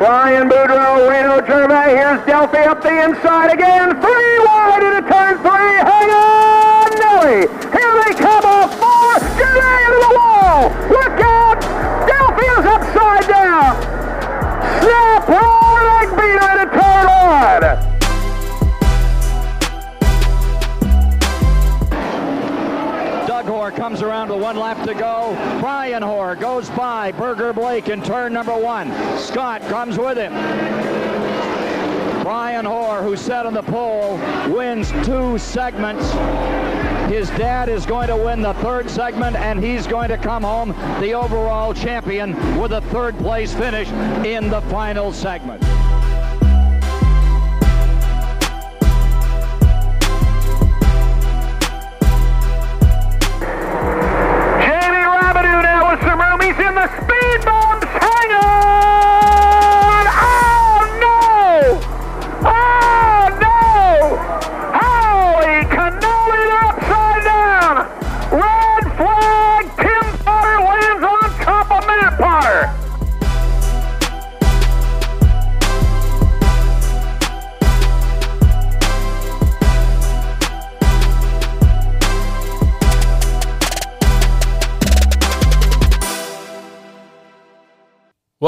Brian Boudreaux, Reno Gervais. Here's Delphi up the inside again. Three wide into turn three. Hang on, Nelly. Comes around with one lap to go. Brian Hoare goes by Berger Blake in turn number one. Scott comes with him. Brian Hoare, who sat on the pole, wins two segments. His dad is going to win the third segment, and he's going to come home the overall champion with a third place finish in the final segment.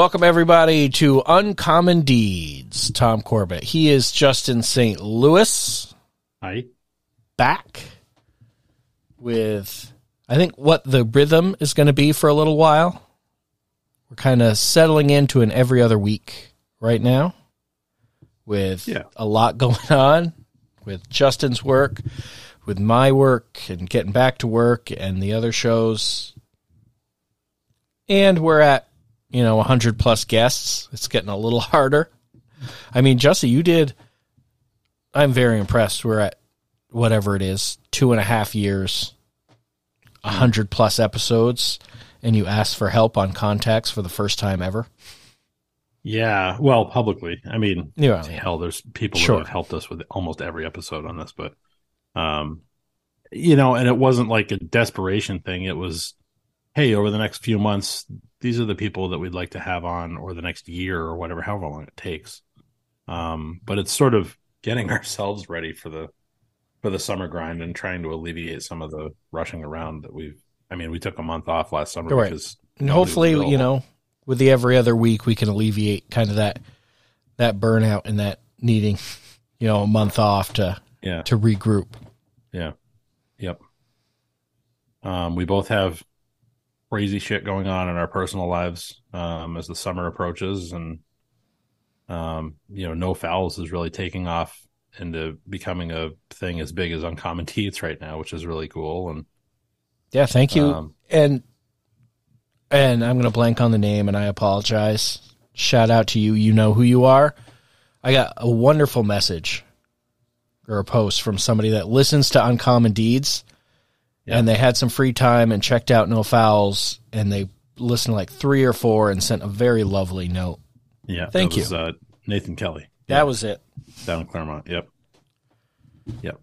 Welcome everybody to Uncommon Deeds. Tom Corbett. He is Justin St. Louis Hi. back with I think what the rhythm is going to be for a little while. We're kind of settling into an every other week right now with Yeah. a lot going on with Justin's work, with my work and getting back to work and the other shows. And we're at, you know, 100 plus guests. It's getting a little harder. I mean, Justin, you did. I'm very impressed. We're at whatever it is, two and a half years, a hundred plus episodes, and you asked for help on contacts for the first time ever. Yeah. Well, publicly. I mean, Yeah, hell, there's people Sure. that have helped us with almost every episode on this, but, um, you know, and it wasn't like a desperation thing. It was, hey, over the next few months, these are the people that we'd like to have on, or the next year, or whatever, however long it takes. Um, but it's sort of getting ourselves ready for the for the summer grind and trying to alleviate some of the rushing around that we've. I mean, we took a month off last summer Right. because And hopefully, you know, with the every other week, we can alleviate kind of that that burnout and that needing, you know, a month off to yeah, to regroup. Yeah. Yep. Um, we both have crazy shit going on in our personal lives um, as the summer approaches, and um, you know, no fouls is really taking off into becoming a thing as big as uncommon teats right now, which is really cool. And Yeah, thank you. Um, and and I'm going to blank on the name and I apologize. Shout out to you. You know who you are. I got a wonderful message or a post from somebody that listens to Uncommon Deeds Yeah. and they had some free time and checked out No Fouls and they listened to like 3 or 4 and sent a very lovely note. yeah, Thank that you. was, Uh, Nathan Kelly That was it. down in Claremont. Yep. Yep.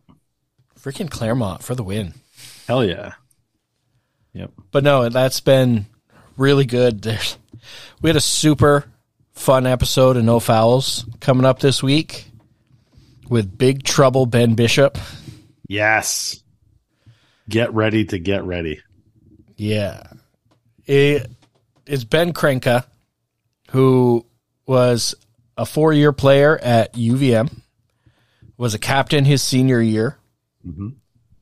Freaking Claremont for the win. Hell yeah. Yep. But no, that's been really good. There's, we had a super fun episode of No Fouls coming up this week with Big Trouble Ben Bishop. Yes. Get ready to get ready. Yeah. It, it's Ben Krenka, who was a four year player at UVM, was a captain his senior year. Mm-hmm.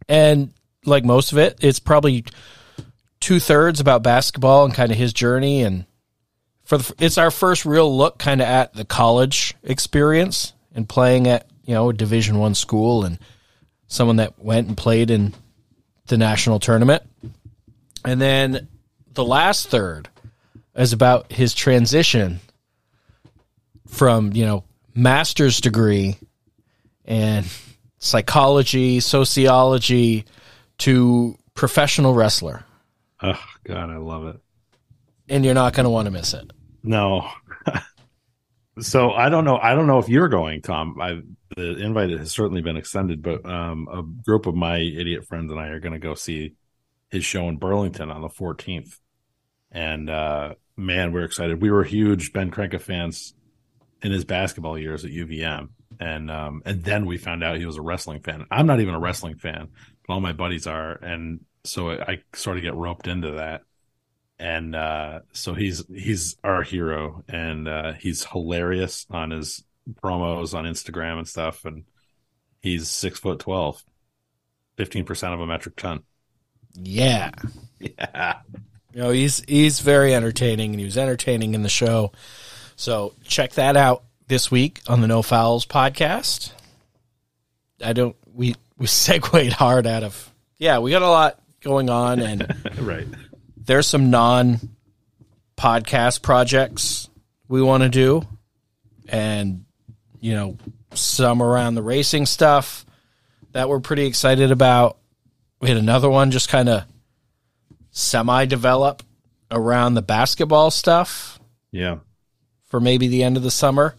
And like most of it, it's probably two thirds about basketball and kind of his journey. And for the, it's our first real look kind of at the college experience and playing at, you know, a division one school and someone that went and played in the national tournament. And then the last third is about his transition from, you know, master's degree and psychology, sociology to professional wrestler. Oh God, I love it. And you're not going to want to miss it. No. so I don't know. I don't know if you're going, Tom. I the invite has certainly been extended, but um, a group of my idiot friends and I are going to go see his show in Burlington on the 14th. And uh, man, we're excited. We were huge Ben Krenka fans in his basketball years at UVM, and um, and then we found out he was a wrestling fan. I'm not even a wrestling fan, but all my buddies are, and so I, sort of get roped into that. And uh, so he's he's our hero, and uh, he's hilarious on his promos on Instagram and stuff, and he's six foot twelve, 15 percent of a metric ton. Yeah. Yeah, You know, he's he's very entertaining and he was entertaining in the show. So check that out this week on the No Fouls podcast. I don't we we segued hard out of yeah, we got a lot going on and right. there's some non podcast projects we want to do and you know some around the racing stuff that we're pretty excited about. We had another one just kind of semi develop around the basketball stuff Yeah, for maybe the end of the summer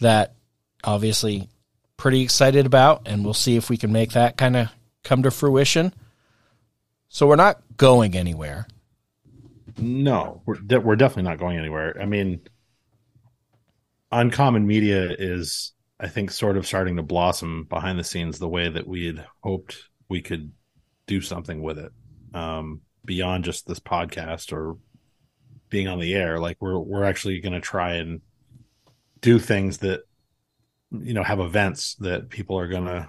that obviously pretty excited about and we'll see if we can make that kind of come to fruition. So we're not going anywhere. No, we're de- we're definitely not going anywhere. I mean, uncommon media is, I think, sort of starting to blossom behind the scenes the way that we had hoped we could do something with it, um, beyond just this podcast or being on the air. Like we're we're actually going to try and do things that you know have events that people are going to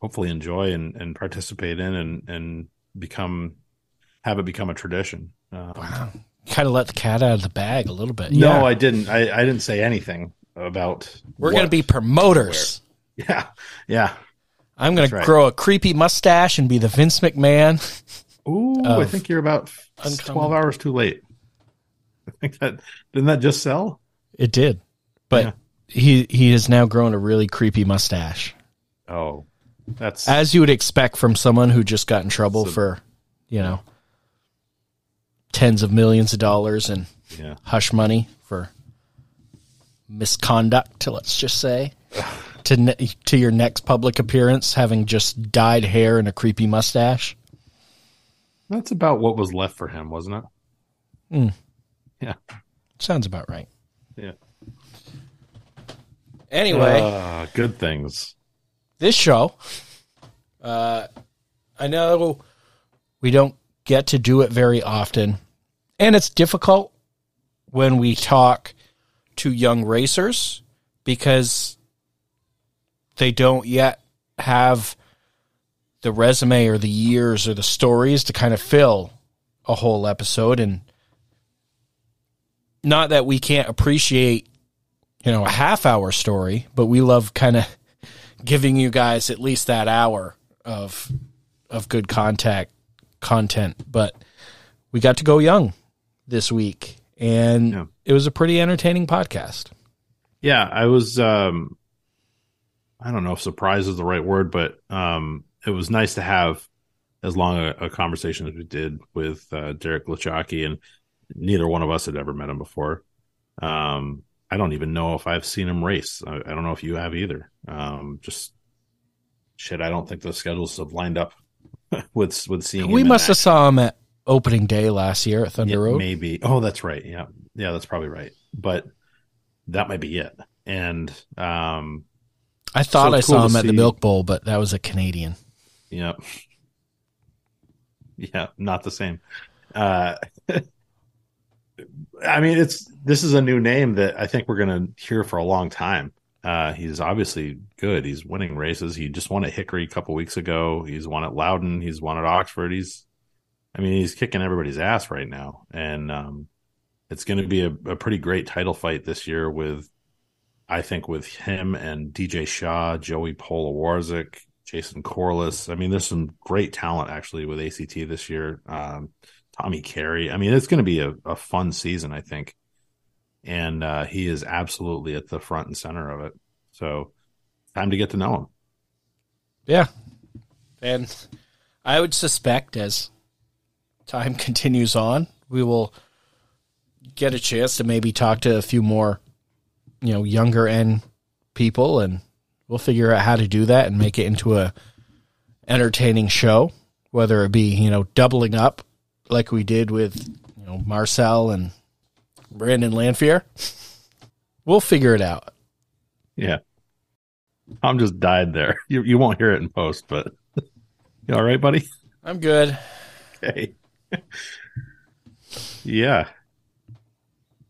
hopefully enjoy and, and participate in and and become have it become a tradition. Um, kind of let the cat out of the bag a little bit No, Yeah. I didn't. I, I didn't say anything about. we're going to be promoters Yeah, yeah. i'm going That's to right. grow a creepy mustache and be the vince mcmahon Ooh, I think you're about uncommon- twelve hours too late. I think that didn't that just sell? it did but Yeah. he he has now grown a really creepy mustache Oh, that's as you would expect from someone who just got in trouble So- for you know tens of millions of dollars and yeah. hush money for misconduct let's just say to ne- to your next public appearance having just dyed hair and a creepy mustache That's about what was left for him, wasn't it? Yeah. sounds about right Yeah. anyway Uh, good things. this show uh i know we don't get to do it very often and it's difficult when we talk to young racers because they don't yet have the resume or the years or the stories to kind of fill a whole episode. And not that we can't appreciate you know a half hour story but we love kind of giving you guys at least that hour of of good contact content. But we got to go young this week and Yeah. it was a pretty entertaining podcast Yeah, I was um I don't know if surprise is the right word, but um it was nice to have as long a, a conversation as we did with uh, Derek Gluchacki and neither one of us had ever met him before. Um I don't even know if I've seen him race. I, I don't know if you have either. Um just shit, I don't think the schedules have lined up with with seeing we must have action. saw him at opening day last year at thunder Yeah, road maybe. Oh, that's right. Yeah. Yeah, that's probably right. But that might be it. And um i thought So i cool saw him at the milk bowl but that was a canadian Yep. Yeah, not the same. Uh, I mean, it's this is a new name that I think we're going to hear for a long time. Uh, he's obviously good. He's winning races. He just won at Hickory a couple weeks ago. He's won at Loudon. He's won at Oxford. He's, I mean, he's kicking everybody's ass right now, and um, it's going to be a, a pretty great title fight this year with, I think, with him and DJ Shaw, Joey Polewarczyk, Jason Corliss. I mean, there's some great talent actually with ACT this year. Um, Tommy Carey. I mean, it's going to be a, a fun season, I think. And uh, he is absolutely at the front and center of it. So, time to get to know him. Yeah. And I would suspect as time continues on, we will get a chance to maybe talk to a few more, you know, younger end people and we'll figure out how to do that and make it into a entertaining show, whether it be, you know, doubling up like we did with, you know, Marcel and Brandon Lanfear. We'll figure it out. Yeah. Tom just died there. You you won't hear it in post, but you all right, buddy? I'm good. Okay. yeah.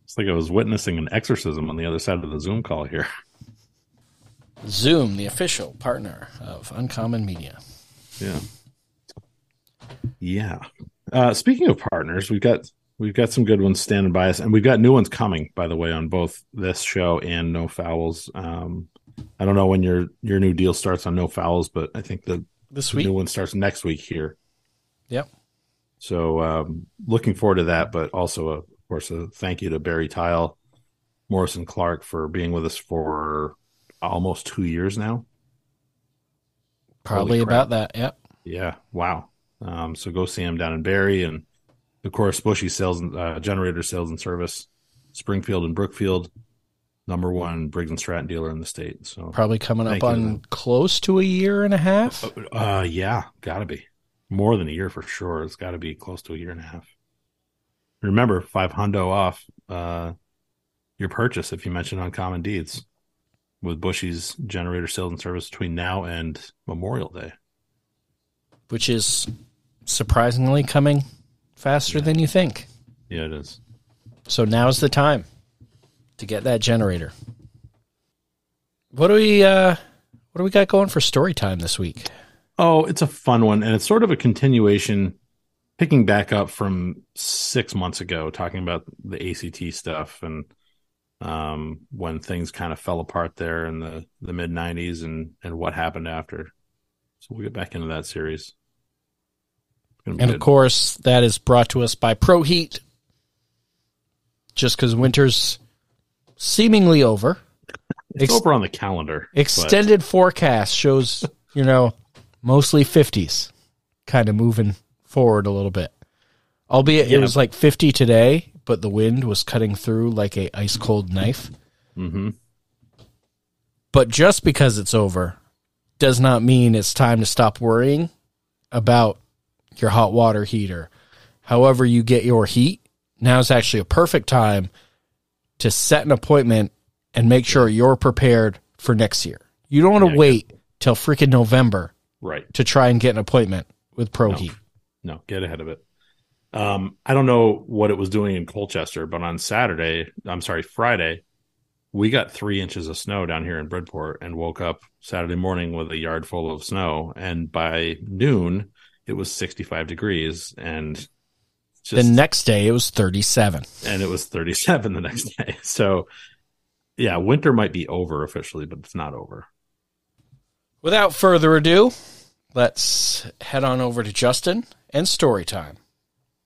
It's like I was witnessing an exorcism on the other side of the Zoom call here. Zoom, the official partner of Uncommon Media. Yeah. Yeah. Uh, speaking of partners, we've got we've got some good ones standing by us, and we've got new ones coming, by the way, on both this show and No Fouls. Um, I don't know when your your new deal starts on No Fouls, but I think the, This the new one starts next week here. Yep. So um, looking forward to that, but also, uh, of course, a thank you to Barre Tile, Morrison Clark for being with us for almost two years now. Probably about that. Yep. Yeah, wow. Um, so go see him down in Barre, and of course, Bushy Sales and uh, Generator Sales and Service, Springfield and Brookfield, number one Briggs and Stratton dealer in the state. So, Probably coming up on close to a year and a half. uh, yeah, gotta be more than a year for sure. It's got to be close to a year and a half. Remember, five hundo off uh, your purchase if you mention Uncommon Deeds with Bushy's Generator Sales and Service between now and Memorial Day. which is surprisingly coming faster than you think. Yeah, it is. So now's the time to get that generator. What do we uh what do we got going for story time this week? Oh, it's a fun one, and it's sort of a continuation, picking back up from six months ago, talking about the ACT stuff and um, when things kind of fell apart there in the, the mid '90s and and what happened after. So we'll get back into that series. It's gonna be And good. of course, that is brought to us by Pro Heat. Just because winter's seemingly over. it's ex- over on the calendar. but- Extended forecast shows, you know, mostly 50s, kind of moving forward a little bit. Albeit Yeah. it was like 50 today, but the wind was cutting through like a ice cold knife. Mhm. But just because it's over does not mean it's time to stop worrying about your hot water heater. However, you get your heat, now is actually a perfect time to set an appointment and make sure you're prepared for next year. You don't want to Yeah, wait till freaking November right. to try and get an appointment with Pro No. Heat. No, get ahead of it. Um, I don't know what it was doing in Colchester, but on Saturday, I'm sorry, Friday, we got three inches of snow down here in Bridport and woke up Saturday morning with a yard full of snow. And by noon, it was 65 degrees and The next day it was 37. and it was 37 the next day. So, yeah, winter might be over officially, but it's not over. Without further ado, let's head on over to Justin and story time.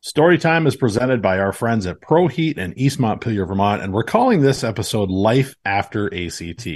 Storytime is presented by our friends at Pro Heat in East Montpelier, Vermont, and we're calling this episode Life After ACT.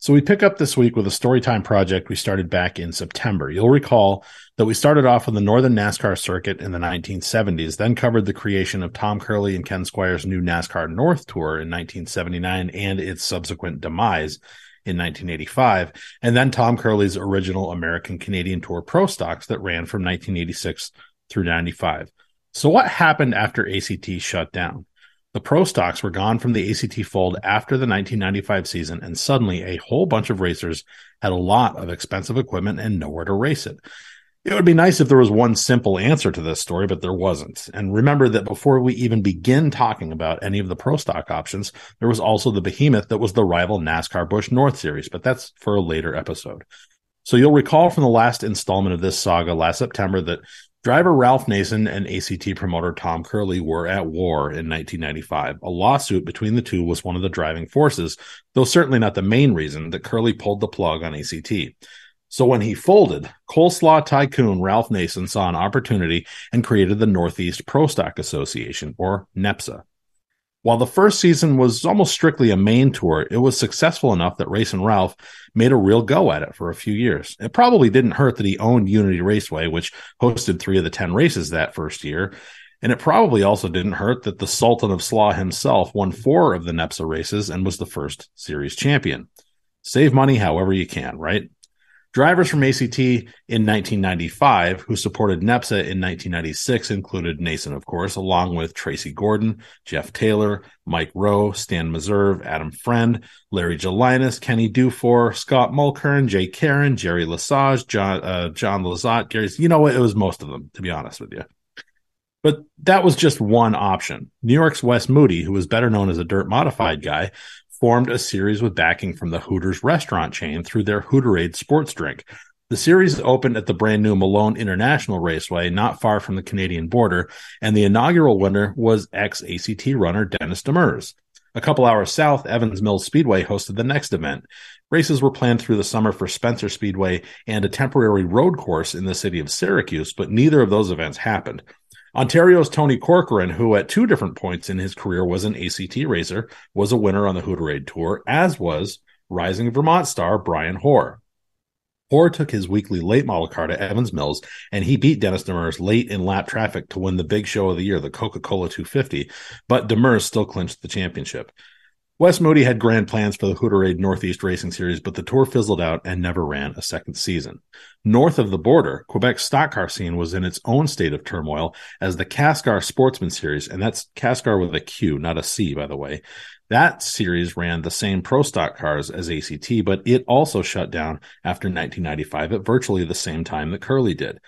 So we pick up this week with a Storytime project we started back in September. You'll recall that we started off on the Northern NASCAR circuit in the 1970s, then covered the creation of Tom Curley and Ken Squire's new NASCAR North Tour in 1979 and its subsequent demise in 1985, and then Tom Curley's original American Canadian Tour Pro Stocks that ran from 1986 through 95. So what happened after ACT shut down? The pro stocks were gone from the ACT fold after the 1995 season, and suddenly a whole bunch of racers had a lot of expensive equipment and nowhere to race it. It would be nice if there was one simple answer to this story, but there wasn't. And remember that before we even begin talking about any of the pro stock options, there was also the behemoth that was the rival NASCAR Busch North Series, but that's for a later episode. So you'll recall from the last installment of this saga last September that driver Ralph Nason and ACT promoter Tom Curley were at war in 1995. A lawsuit between the two was one of the driving forces, though certainly not the main reason that Curley pulled the plug on ACT. So when he folded, coleslaw tycoon Ralph Nason saw an opportunity and created the Northeast Pro Stock Association, or NEPSA. While the first season was almost strictly a main tour, it was successful enough that Race and Ralph made a real go at it for a few years. It probably didn't hurt that he owned Unity Raceway, which hosted three of the 10 races that first year. And it probably also didn't hurt that the Sultan of Slaw himself won four of the NEPSA races and was the first series champion. Save money however you can, right? Drivers from ACT in 1995 who supported NEPSA in 1996 included Nason, of course, along with Tracy Gordon, Jeff Taylor, Mike Rowe, Stan Meserve, Adam Friend, Larry Gelinas, Kenny Dufour, Scott Mulkern, Jay Karen, Jerry Lesage, John, uh, John Lazat. You know what? It was most of them, to be honest with you. But that was just one option. New York's Wes Moody, who was better known as a dirt modified guy, formed a series with backing from the Hooters restaurant chain through their Hooterade sports drink. The series opened at the brand new Malone International Raceway, not far from the Canadian border, and the inaugural winner was ex ACT runner Dennis Demers. A couple hours south, Evans Mills Speedway hosted the next event. Races were planned through the summer for Spencer Speedway and a temporary road course in the city of Syracuse, but neither of those events happened. Ontario's Tony Corcoran, who at two different points in his career was an ACT racer, was a winner on the Hooterade Tour, as was rising Vermont star Brian Hoare. Hoare took his weekly late model car to Evans Mills, and he beat Dennis Demers late in lap traffic to win the big show of the year, the Coca-Cola 250, but Demers still clinched the championship. Wes Moody had grand plans for the Hooterade Northeast Racing Series, but the tour fizzled out and never ran a second season. North of the border, Quebec's stock car scene was in its own state of turmoil as the Cascar Sportsman Series, and that's Cascar with a Q, not a C, by the way. That series ran the same pro stock cars as ACT, but it also shut down after 1995 at virtually the same time that Curley did.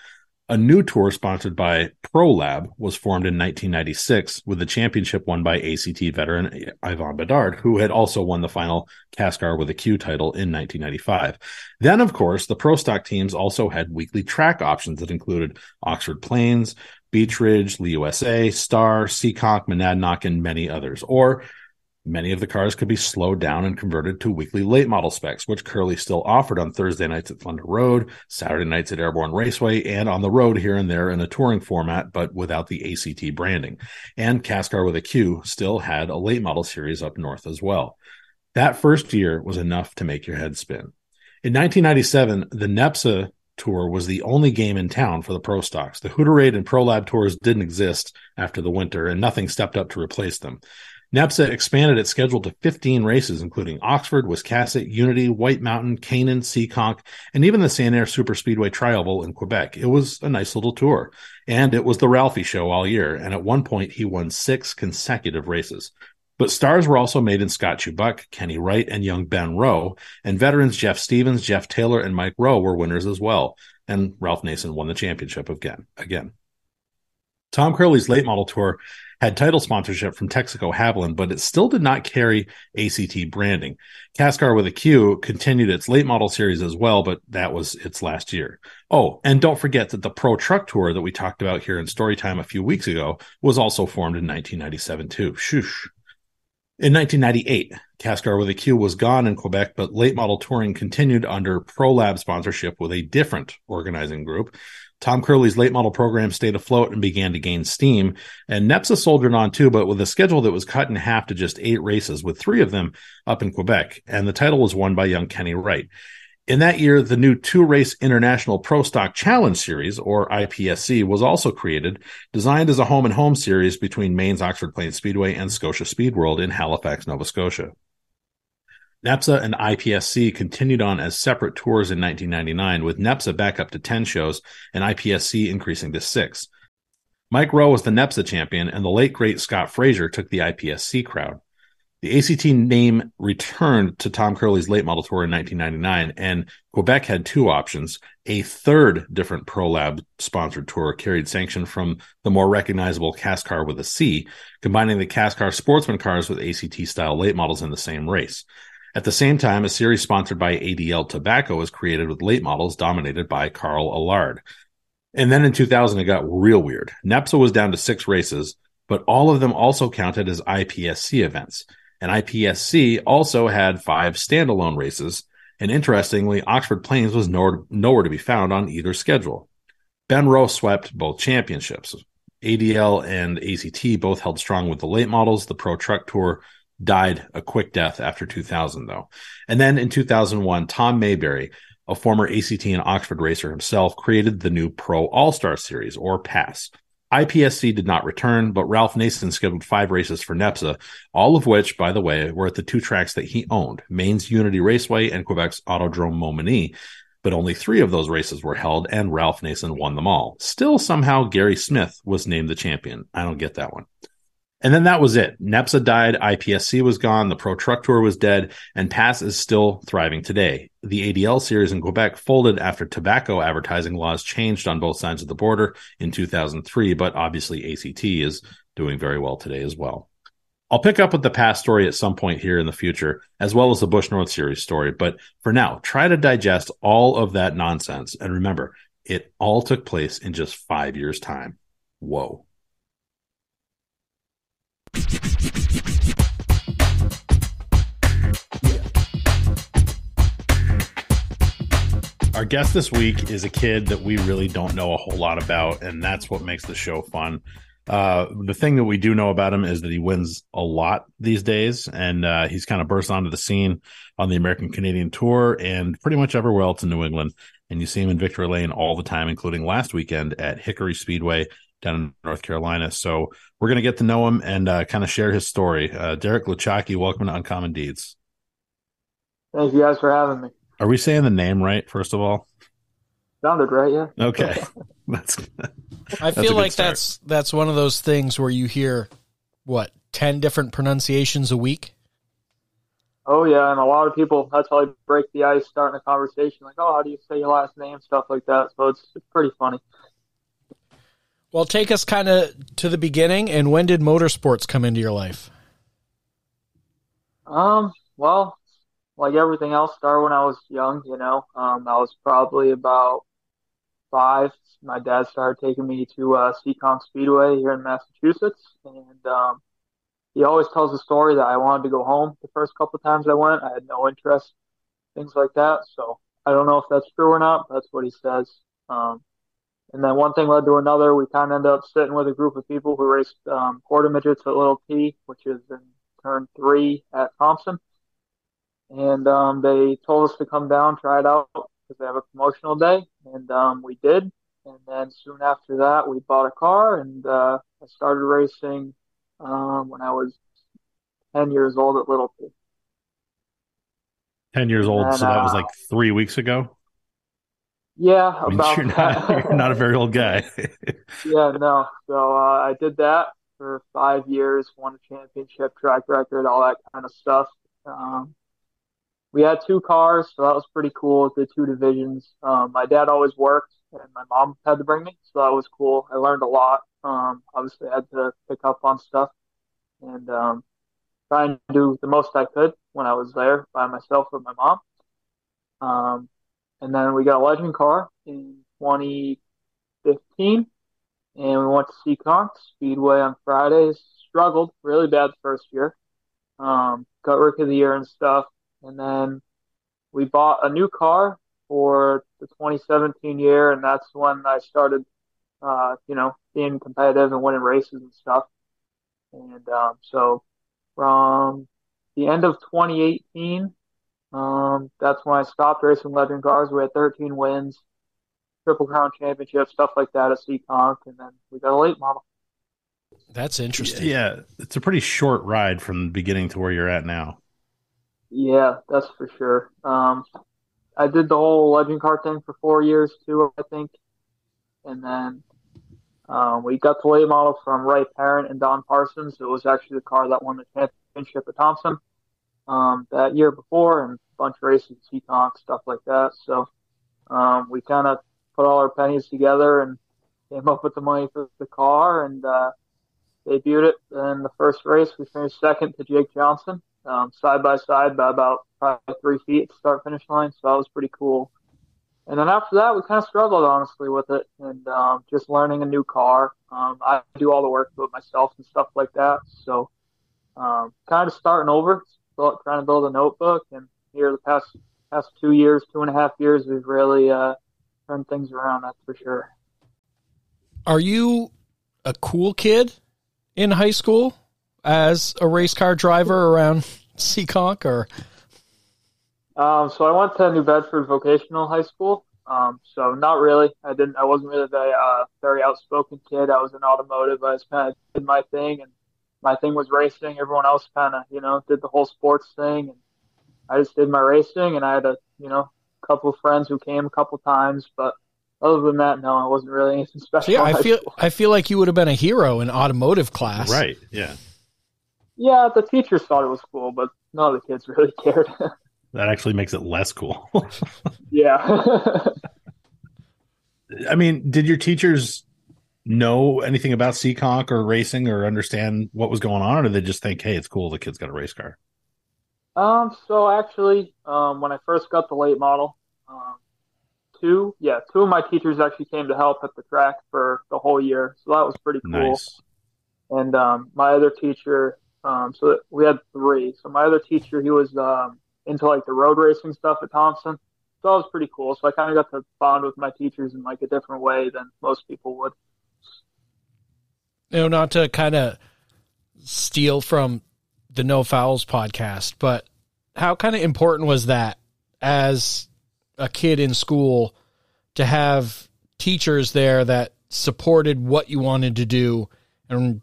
A new tour sponsored by ProLab was formed in 1996 with the championship won by ACT veteran Ivan Bedard, who had also won the final Cascar with a Q title in 1995. Then, of course, the Pro Stock teams also had weekly track options that included Oxford Plains, Beech Ridge, Lee USA, Star, Seekonk, Monadnock, and many others. Or Many of the cars could be slowed down and converted to weekly late model specs, which Curley still offered on Thursday nights at Thunder Road, Saturday nights at Airborne Raceway, and on the road here and there in a touring format, but without the ACT branding. And Cascar with a Q still had a late model series up north as well. That first year was enough to make your head spin. In 1997, the NEPSA tour was the only game in town for the pro stocks. The Hooterade and Pro Lab tours didn't exist after the winter, and nothing stepped up to replace them. NEPSA expanded its schedule to 15 races, including Oxford, Wiscasset, Unity, White Mountain, Canaan, Seekonk, and even the Sanair Superspeedway Trioval in Quebec. It was a nice little tour. And it was the Ralphie show all year. And at one point, he won six consecutive races. But stars were also made in Scott Chubbuck, Kenny Wright, and young Ben Rowe. And veterans Jeff Stevens, Jeff Taylor, and Mike Rowe were winners as well. And Ralph Nason won the championship again. Again. Tom Curley's late model tour had title sponsorship from Texaco Havoline, but it still did not carry ACT branding. Cascar with a Q continued its late model series as well, but that was its last year. Oh, and don't forget that the Pro Truck Tour that we talked about here in Storytime a few weeks ago was also formed in 1997 too. Shoosh. In 1998, Cascar with a Q was gone in Quebec, but late model touring continued under ProLab sponsorship with a different organizing group. Tom Curley's late model program stayed afloat and began to gain steam. And NEPSA soldiered on too, but with a schedule that was cut in half to just eight races, with three of them up in Quebec. And the title was won by young Kenny Wright. In that year, the new two race International Pro Stock Challenge Series, or IPSC, was also created, designed as a home and home series between Maine's Oxford Plains Speedway and Scotia Speed World in Halifax, Nova Scotia. NEPSA and IPSC continued on as separate tours in 1999, with NEPSA back up to 10 shows and IPSC increasing to six. Mike Rowe was the NEPSA champion, and the late great Scott Fraser took the IPSC crowd. The ACT name returned to Tom Curley's late model tour in 1999, and Quebec had two options. A third different ProLab sponsored tour carried sanction from the more recognizable Cascar with a C, combining the Cascar sportsman cars with ACT style late models in the same race. At the same time, a series sponsored by ADL Tobacco was created with late models dominated by Carl Allard. And then in 2000, it got real weird. NEPSA was down to six races, but all of them also counted as IPSC events. And IPSC also had five standalone races. And interestingly, Oxford Plains was nowhere, nowhere to be found on either schedule. Ben Rowe swept both championships. ADL and ACT both held strong with the late models. The Pro Truck Tour died a quick death after 2000, though. And then in 2001, Tom Mayberry, a former ACT and Oxford racer himself, created the new Pro All Star Series, or PASS. IPSC did not return, but Ralph Nason scheduled five races for NEPSA, all of which, by the way, were at the two tracks that he owned, Maine's Unity Raceway and Quebec's Autodrome Montmagny. but only three of those races were held, and Ralph Nason won them all. Still, somehow, Gary Smith was named the champion. I don't get that one. And then that was it. NEPSA died, IPSC was gone, the Pro Truck Tour was dead, and PASS is still thriving today. The ADL series in Quebec folded after tobacco advertising laws changed on both sides of the border in 2003, but obviously ACT is doing very well today as well. I'll pick up with the PASS story at some point here in the future, as well as the Busch North Series story. But for now, try to digest all of that nonsense. And remember, it all took place in just five years' time. Whoa. Our guest this week is a kid that we really don't know a whole lot about, and that's what makes the show fun. Uh, the thing that we do know about him is that he wins a lot these days, and uh, he's kind of burst onto the scene on the American Canadian Tour and pretty much everywhere else in New England. And you see him in Victory Lane all the time, including last weekend at Hickory Speedway down in North Carolina. So we're going to get to know him and uh, kind of share his story. Uh, Derek Gluchacki, welcome to Uncommon Deeds. Thank you guys for having me. Are we saying the name right, first of all? Sounded right, yeah. Okay. that's I That's a feel like start. that's that's one of those things where you hear what, 10 different pronunciations a week? Oh yeah, and a lot of people that's how they break the ice, starting a conversation like, "Oh, how do you say your last name?" stuff like that. So it's, it's pretty funny. Well, take us kind of to the beginning and when did motorsports come into your life? Um, well, like everything else, started when I was young. You know, um, I was probably about five. My dad started taking me to uh, Seekonk Speedway here in Massachusetts, and um, he always tells the story that I wanted to go home the first couple times I went. I had no interest, things like that. So I don't know if that's true or not. But that's what he says. Um, and then one thing led to another. We kind of ended up sitting with a group of people who raced um, quarter midgets at Little T, which is in turn three at Thompson. And um, they told us to come down, try it out because they have a promotional day, and um, we did. And then soon after that, we bought a car, and uh, I started racing um, when I was 10 years old at Little T. 10 years old. So that was uh, like three weeks ago. Yeah, I mean, about you're, not, you're not a very old guy. Yeah, no. So uh, I did that for five years, won a championship, track record, all that kind of stuff. Um, we had two cars, so that was pretty cool. The two divisions. Um, my dad always worked, and my mom had to bring me, so that was cool. I learned a lot. Um, obviously, I had to pick up on stuff and um, try and do the most I could when I was there by myself with my mom. Um, and then we got a legend car in 2015 and we went to Seekonk Speedway on Fridays. Struggled really bad the first year. Um, got Rick of the Year and stuff. And then we bought a new car for the 2017 year, and that's when I started, uh, you know, being competitive and winning races and stuff. And um, so from the end of 2018, um, that's when I stopped racing legend cars. We had 13 wins, Triple Crown Championship, stuff like that at Seekonk, and then we got a late model. That's interesting. yeah. It's a pretty short ride from the beginning to where you're at now. Yeah, that's for sure. Um, I did the whole legend car thing for four years too, I think, and then um, we got the late model from Ray Parent and Don Parsons. It was actually the car that won the championship at Thompson um, that year before, and a bunch of races, Seekonk, stuff like that. So um, we kind of put all our pennies together and came up with the money for the car and uh, debuted it And the first race. We finished second to Jake Johnson, um, side by side by about probably three feet at start finish line. So that was pretty cool. And then after that, we kind of struggled honestly with it and um, just learning a new car. Um, I do all the work to myself and stuff like that. So um, kind of starting over, still trying to build a notebook. And here the past past two years, two and a half years, we've really uh, turned things around. That's for sure. Are you a cool kid in high school as a race car driver around Seekonk or Um, so I went to New Bedford Vocational High School. Um, so not really. I didn't. I wasn't really a very, uh, very outspoken kid. I was in automotive. I just kind of did my thing, and my thing was racing. Everyone else kind of, you know, did the whole sports thing, and I just did my racing. And I had a, you know, couple of friends who came a couple times, but other than that, no, it wasn't really anything special. yeah, I feel I feel like you would have been a hero in automotive class. Right. Yeah. Yeah, the teachers thought it was cool, but none of the kids really cared. That actually makes it less cool. yeah. I mean, did your teachers know anything about Seekonk or racing or understand what was going on, or did they just think, hey, it's cool, the kid's got a race car? um, so actually, um, when I first got the late model, um, two, yeah, two of my teachers actually came to help at the track for the whole year, so that was pretty cool. Nice. and um, my other teacher um, so we had three so my other teacher he was um, into like the road racing stuff at thompson so that was pretty cool so i kind of got to bond with my teachers in like a different way than most people would You know, not to kind of steal from the No Fouls podcast, but how kind of important was that as a kid in school to have teachers there that supported what you wanted to do and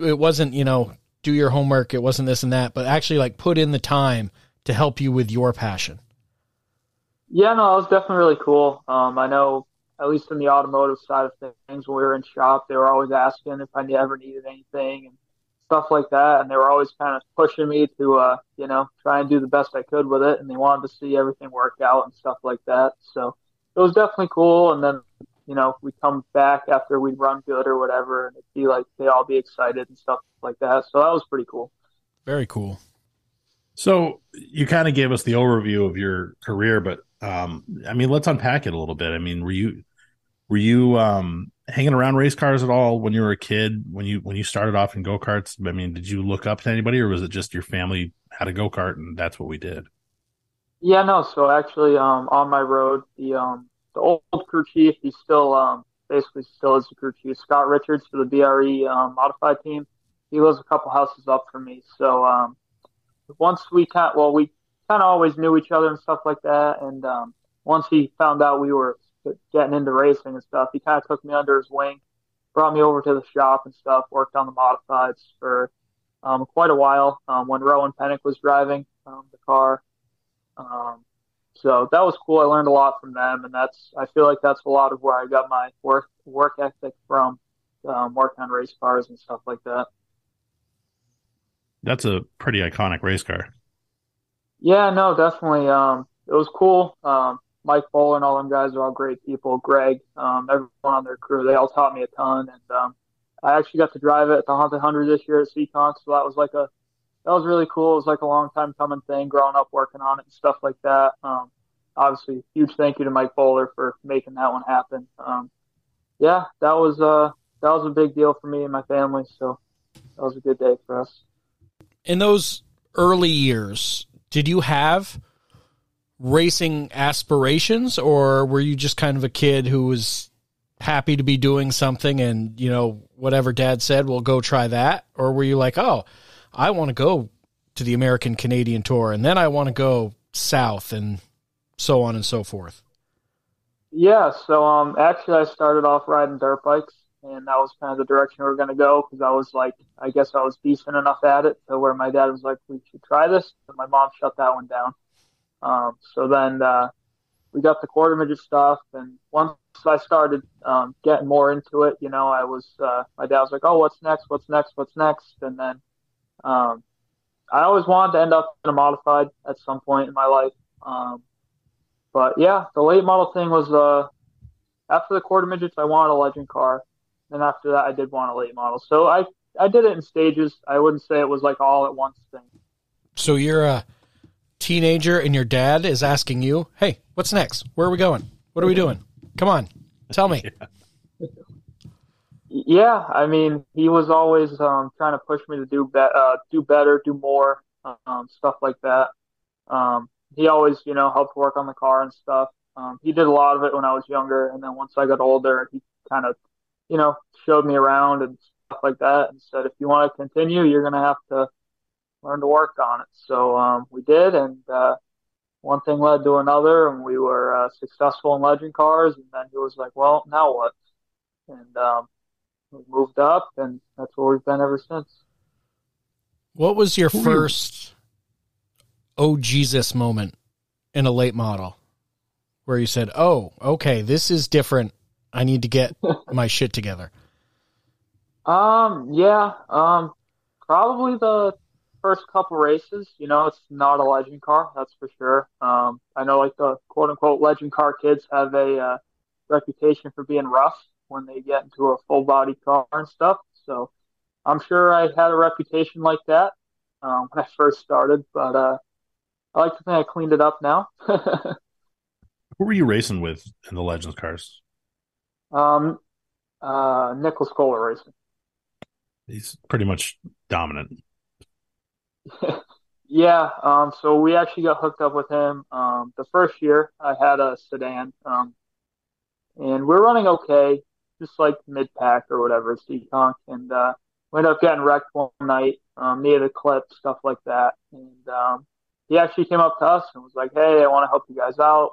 it wasn't, you know, do your homework, it wasn't this and that, but actually like put in the time to help you with your passion. yeah no it was definitely really cool um, i know at least in the automotive side of things when we were in shop they were always asking if i ever needed anything and stuff like that. And they were always kind of pushing me to uh, you know try and do the best i could with it. And they wanted to see everything work out and stuff like that. So it was definitely cool. And then you know we'd come back after we'd run good or whatever and it'd be like they all be excited and stuff like that. So that was pretty cool. Very cool. So you kind of gave us the overview of your career, but um, I mean, let's unpack it a little bit. I mean, were you were you um, hanging around race cars at all when you were a kid? When you when you started off in go karts? I mean, did you look up to anybody, or was it just your family had a go kart and that's what we did? Yeah, no. So actually, um, on my road, the um, the old crew chief, he's still um, basically still is the crew chief. Scott Richards for the BRE um, modified team. He lives a couple houses up from me. So um, once we kind, well, we kind of always knew each other and stuff like that. And um, once he found out we were getting into racing and stuff, he kind of took me under his wing, brought me over to the shop and stuff. Worked on the modifieds for um, quite a while. Um, when Rowan Pennink was driving um, the car. Um, so that was cool. I learned a lot from them, and that's I feel like that's a lot of where I got my work work ethic from, um, working on race cars and stuff like that. That's a pretty iconic race car. Yeah, no, definitely. Um, it was cool. Mike Bowler and all them guys are all great people. Greg, um, everyone on their crew, they all taught me a ton, and um, I actually got to drive it at the Haunted Hundred this year at Seekonk, so that was like a that was really cool. It was like a long time coming thing, growing up working on it and stuff like that. Um, obviously, huge thank you to Mike Bowler for making that one happen. Um, yeah, that was uh that was a big deal for me and my family, so that was a good day for us. in those early years, did you have racing aspirations or were you just kind of a kid who was happy to be doing something and, you know, whatever dad said, we'll go try that? Or were you like, oh, I want to go to the American Canadian Tour and then I want to go south and so on and so forth? Yeah, so um, actually, I started off riding dirt bikes, and that was kind of the direction we were going to go because I was like, I guess I was decent enough at it to where my dad was like, we should try this, and my mom shut that one down. Um, so then uh, we got the quarter midget stuff, and once I started um, getting more into it, you know, I was uh, my dad was like, oh, what's next? What's next? What's next? And then um, I always wanted to end up in a modified at some point in my life. Um, but yeah, the late model thing was uh, after the quarter midgets, I wanted a legend car. And after that, I did want a late model. So I I did it in stages. I wouldn't say it was like all at once thing. So you're a teenager and your dad is asking you, hey, what's next? Where are we going? What are we doing? Come on, tell me. Yeah, I mean, he was always um, trying to push me to do be- uh, do better, do more, um, stuff like that. Um, he always, you know, helped work on the car and stuff. Um, he did a lot of it when I was younger, and then once I got older, he kind of, you know, showed me around and stuff like that, and said, if you want to continue, you're gonna have to learn to work on it. So um, we did, and uh, one thing led to another, and we were uh, successful in legend cars. And then he was like, "Well, now what?" And um, we moved up, and that's where we've been ever since. What was your first oh Jesus moment in a late model where you said, "Oh, okay, this is different. I need to get my shit together." Um, yeah, um, probably the first couple races. You know, it's not a legend car, that's for sure. Um, I know like the quote unquote legend car kids have a uh, reputation for being rough when they get into a full body car and stuff. So I'm sure I had a reputation like that um, when I first started, but uh, I like to think I cleaned it up now. Who were you racing with in the Legends cars? um, uh, Nicholas Kohler Racing. He's pretty much dominant. Yeah, um, so we actually got hooked up with him. Um, the first year I had a sedan, um, and we are running okay, just like mid pack or whatever, Seekonk, and uh, we ended up getting wrecked one night, um, near the clip, stuff like that. And um, he actually came up to us and was like, "Hey, I want to help you guys out."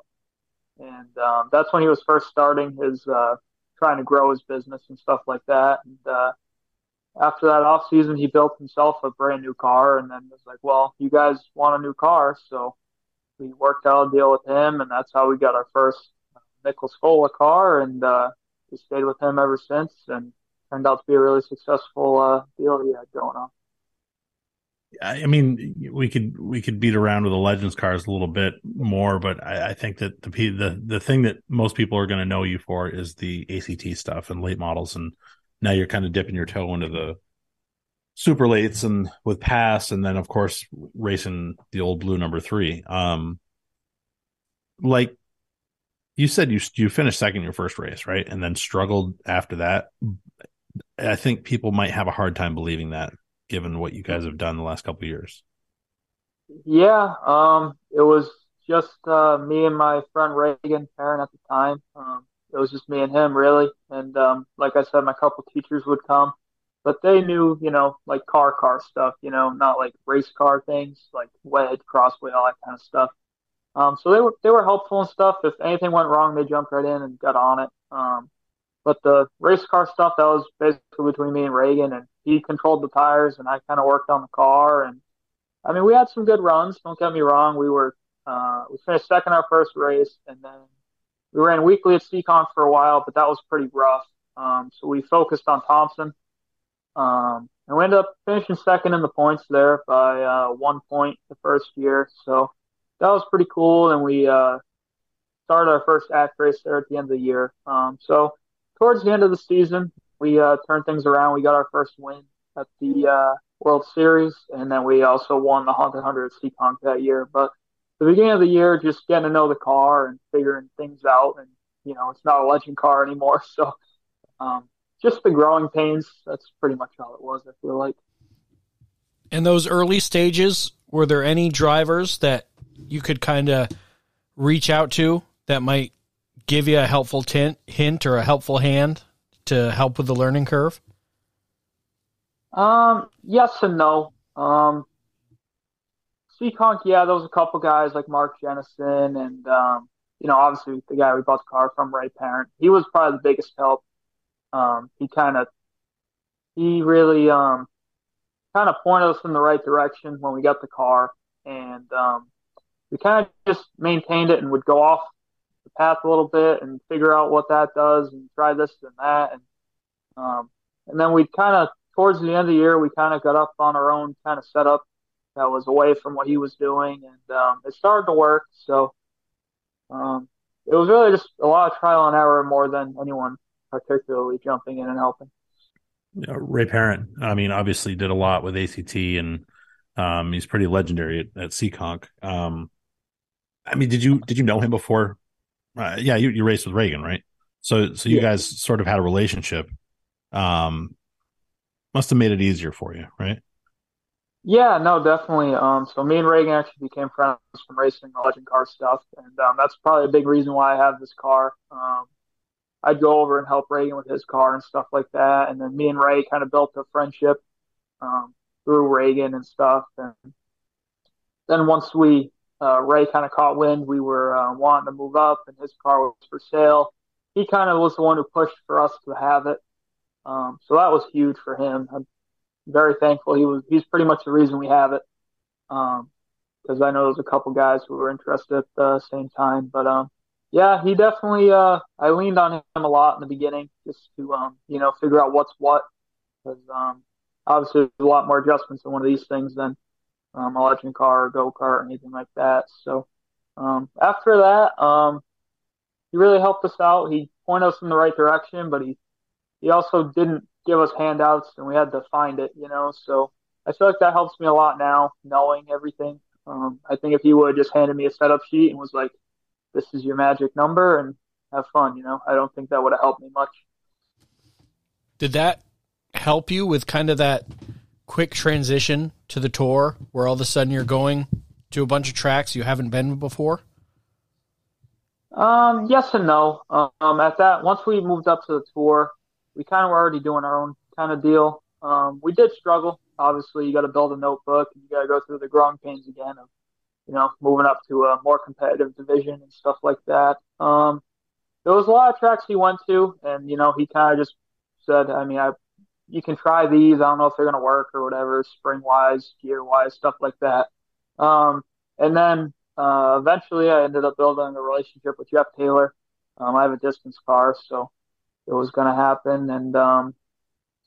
And um, that's when he was first starting his uh, trying to grow his business and stuff like that. And uh, after that off season, he built himself a brand new car, and then was like, "Well, you guys want a new car, so we worked out a deal with him, and that's how we got our first Nicholas Cola car, and uh, we stayed with him ever since, and turned out to be a really successful uh, deal he had going on." I mean, we could we could beat around with the Legends cars a little bit more, but I, I think that the the the thing that most people are going to know you for is the ACT stuff and late models and now you're kind of dipping your toe into the super lates and with PASS and then of course racing the old blue number three. Um like you said you you finished second your first race right? And then struggled after that. I think people might have a hard time believing that given what you guys have done the last couple years. Yeah um it was just uh me and my friend reagan Parent at the time um it was just me and him really. And um, like I said, my couple teachers would come, but they knew, you know, like car car stuff, you know, not like race car things like wedge, crossway, all that kind of stuff. Um, so they were they were helpful and stuff. If anything went wrong, they jumped right in and got on it. Um, but the race car stuff that was basically between me and Reagan, and he controlled the tires, and I kind of worked on the car. And I mean, we had some good runs. Don't get me wrong. We were uh, we finished second our first race, and then we ran weekly at Seekonk for a while, but that was pretty rough. Um, so we focused on Thompson. Um, and we ended up finishing second in the points there by uh, one point the first year. So that was pretty cool. And we uh, started our first ACT race there at the end of the year. Um, so towards the end of the season, we uh, turned things around. We got our first win at the uh, World Series, and then we also won the Haunted Hundred at Seekonk that year. But the beginning of the year, just getting to know the car and figuring things out. And, you know, it's not a legend car anymore. So, um, just the growing pains. That's pretty much all it was, I feel like. In those early stages, were there any drivers that you could kind of reach out to that might give you a helpful tint, hint or a helpful hand to help with the learning curve? Um, yes and no. Um, Seekonk, yeah, there was a couple guys like Mark Jennison and um, you know, obviously the guy we bought the car from, Ray Parent. He was probably the biggest help. Um, he kind of, he really um, kind of pointed us in the right direction when we got the car, and um, we kind of just maintained it and would go off the path a little bit and figure out what that does and try this and that, and um, and then we kind of towards the end of the year we kind of got up on our own kind of setup that was away from what he was doing, and um, it started to work. So um, it was really just a lot of trial and error more than anyone particularly jumping in and helping. Yeah, Ray Parent, I mean, obviously did a lot with ACT, and um, he's pretty legendary at, at Seekonk. Um, I mean, did you did you know him before? Uh, yeah, you, you raced with Reagan, right? So so you yeah. guys sort of had a relationship. Um, must have made it easier for you, right? Yeah, no, definitely. Um, so me and Reagan actually became friends from racing the legend car stuff, and um, that's probably a big reason why I have this car. Um, I'd go over and help Reagan with his car and stuff like that, and then me and Ray kind of built a friendship um, through Reagan and stuff. And then once we uh, Ray kind of caught wind, we were uh, wanting to move up, and his car was for sale. He kind of was the one who pushed for us to have it. Um, so that was huge for him very thankful. He was he's pretty much the reason we have it. Um, because I know there's a couple guys who were interested at the same time. But um, yeah, he definitely. Uh, I leaned on him a lot in the beginning just to um, you know, figure out what's what. Because um, obviously there's a lot more adjustments in one of these things than um, a legend car or go kart or anything like that. So um, after that, um, he really helped us out. He pointed us in the right direction, but he he also didn't give us handouts, and we had to find it. You know, so I feel like that helps me a lot now, knowing everything. Um, I think if he would have just handed me a setup sheet and was like, "This is your magic number," and have fun, you know, I don't think that would have helped me much. Did that help you with kind of that quick transition to the tour, where all of a sudden you're going to a bunch of tracks you haven't been before? Um, yes and no. Um, at that, once we moved up to the tour, we kind of were already doing our own kind of deal. Um, we did struggle. Obviously, you got to build a notebook and you got to go through the growing pains again of, you know, moving up to a more competitive division and stuff like that. Um, there was a lot of tracks he went to, and you know, he kind of just said, I mean, I, you can try these. I don't know if they're gonna work or whatever, spring wise, gear wise, stuff like that. Um, and then uh, eventually, I ended up building a relationship with Jeff Taylor. Um, I have a distance car, so it was going to happen. And um,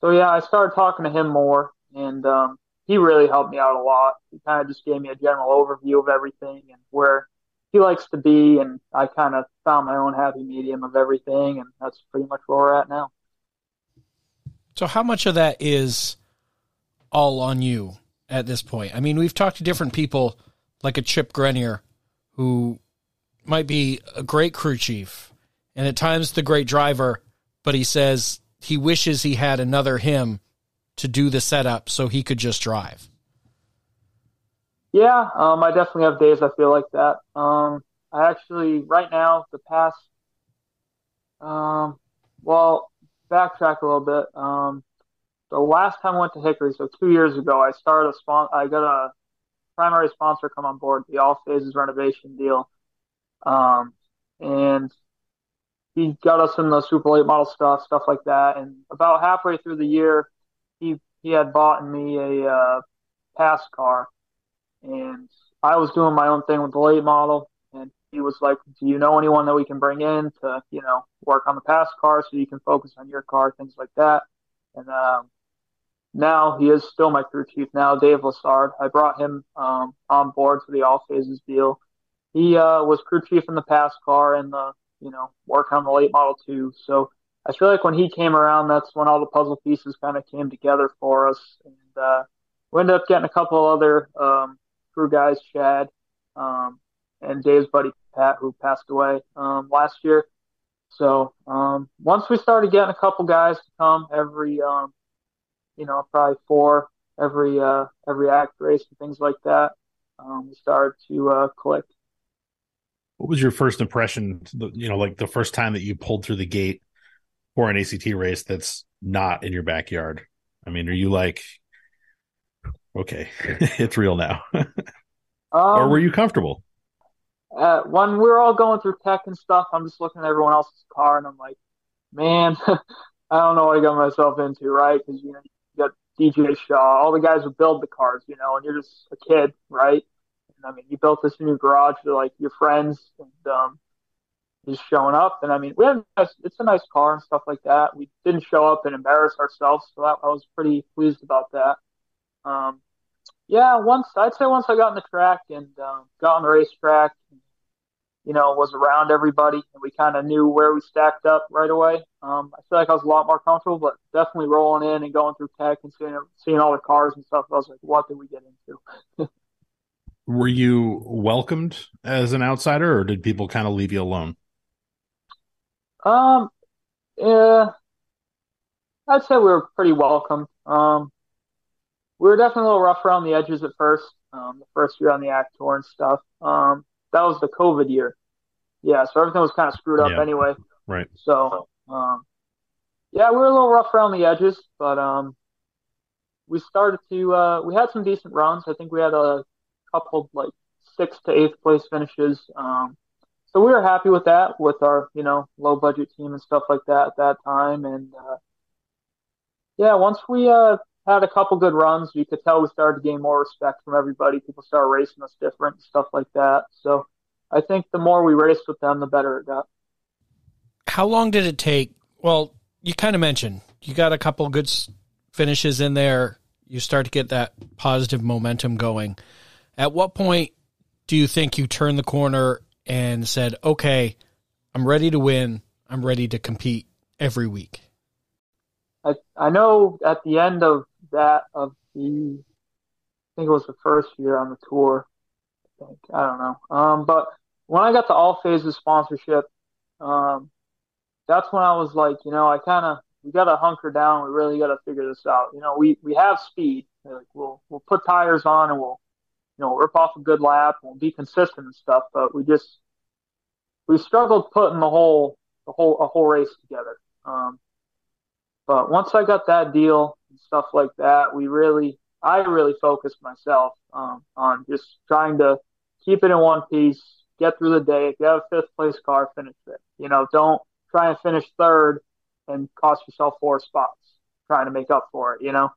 so, yeah, I started talking to him more, and um, he really helped me out a lot. He kind of just gave me a general overview of everything and where he likes to be, and I kind of found my own happy medium of everything, and that's pretty much where we're at now. So, how much of that is all on you at this point? I mean, we've talked to different people like a Chip Grenier, who might be a great crew chief and at times the great driver, but he says he wishes he had another him to do the setup so he could just drive. Yeah, um, I definitely have days I feel like that. Um, I actually, right now, the past, um, well, backtrack a little bit. Um, the last time I went to Hickory, so two years ago, I started a spawn. I got a primary sponsor come on board, the All Phases renovation deal. Um, and he got us in the super late model stuff, stuff like that. And about halfway through the year, he he had bought me a uh, PASS car, and I was doing my own thing with the late model. And he was like, "Do you know anyone that we can bring in to, you know, work on the PASS car so you can focus on your car, things like that?" And um, now he is still my crew chief now, Dave Lassard. I brought him um, on board for the all phases deal. He uh, was crew chief in the PASS car and the you know work on the late model too. So I feel like when he came around, that's when all the puzzle pieces kind of came together for us, and uh, we ended up getting a couple other um, crew guys, Chad um, and Dave's buddy Pat, who passed away um, last year. So um, once we started getting a couple guys to come every um, you know, probably four every uh, every ACT race and things like that. Um, we started to uh, click. What was your first impression? You know, like the first time that you pulled through the gate for an ACT race that's not in your backyard. I mean, are you like, okay, it's real now, um, or were you comfortable? Uh, when we're all going through tech and stuff, I'm just looking at everyone else's car and I'm like, man, I don't know what I got myself into, right? Because you know, DJ Shaw, all the guys who build the cars, you know, and you're just a kid, right? I mean, you built this new garage for like your friends and um, just showing up. And I mean, we have it's a nice car and stuff like that. We didn't show up and embarrass ourselves, so that, I was pretty pleased about that. Um, yeah, once I'd say once I got in the track and um, got on the racetrack, you know, was around everybody and we kind of knew where we stacked up right away. Um, I feel like I was a lot more comfortable, but definitely rolling in and going through tech and seeing, seeing all the cars and stuff. I was like, what did we get into? Were you welcomed as an outsider or did people kind of leave you alone? Um, yeah, I'd say we were pretty welcome. Um, we were definitely a little rough around the edges at first. Um, the first year on the ACT tour and stuff. Um, that was the COVID year. Yeah, so everything was kind of screwed up yeah. anyway. Right. So, um, yeah, we were a little rough around the edges, but um, we started to uh, we had some decent runs. I think we had a couple like sixth to eighth place finishes. Um, so we were happy with that with our you know low budget team and stuff like that at that time. And uh, yeah, once we uh, had a couple good runs. You could tell we started to gain more respect from everybody. People started racing us different, stuff like that. So I think the more we raced with them, the better it got. How long did it take? Well, you kind of mentioned you got a couple good finishes in there. You start to get that positive momentum going. At what point do you think you turned the corner and said, "Okay, I'm ready to win. I'm ready to compete every week"? I I know at the end of that of the I think it was the first year on the tour. I think I don't know. Um, but when I got the all phases sponsorship, um, that's when I was like, you know, I kind of we got to hunker down. We really got to figure this out. You know, we we have speed. Like we'll we'll put tires on and we'll you know rip off a good lap. We'll be consistent and stuff. But we just we struggled putting the whole the whole a whole race together. Um, but once I got that deal and stuff like that, we really I really focused myself um, on just trying to keep it in one piece, get through the day. If you have a fifth place car, finish it. You know, don't try and finish third and cost yourself four spots trying to make up for it, you know?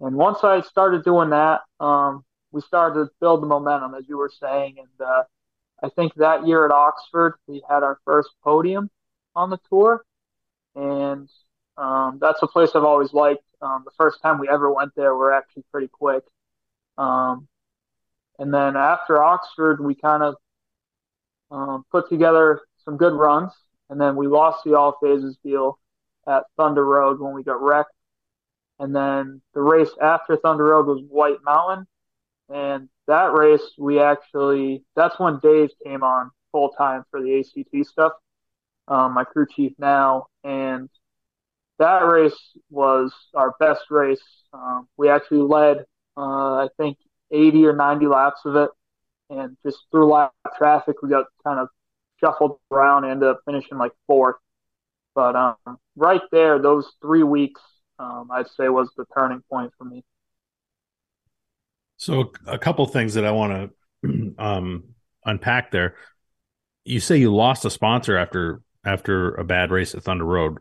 And once I started doing that, um, we started to build the momentum, as you were saying. And uh, I think that year at Oxford, we had our first podium on the tour. And um, that's a place I've always liked. Um, the first time we ever went there, we're actually pretty quick. Um, and then after Oxford, we kind of um, put together some good runs. And then we lost the all phases deal at Thunder Road when we got wrecked. And then the race after Thunder Road was White Mountain. And that race, we actually, that's when Dave came on full time for the ACT stuff, um, my crew chief now. And that race was our best race. Um, we actually led, uh, I think, 80 or 90 laps of it. And just through lap traffic, we got kind of shuffled around and ended up finishing like fourth. But um, right there, those three weeks, um, I'd say was the turning point for me. So a couple things that I want to um, unpack there. You say you lost a sponsor after after a bad race at Thunder Road.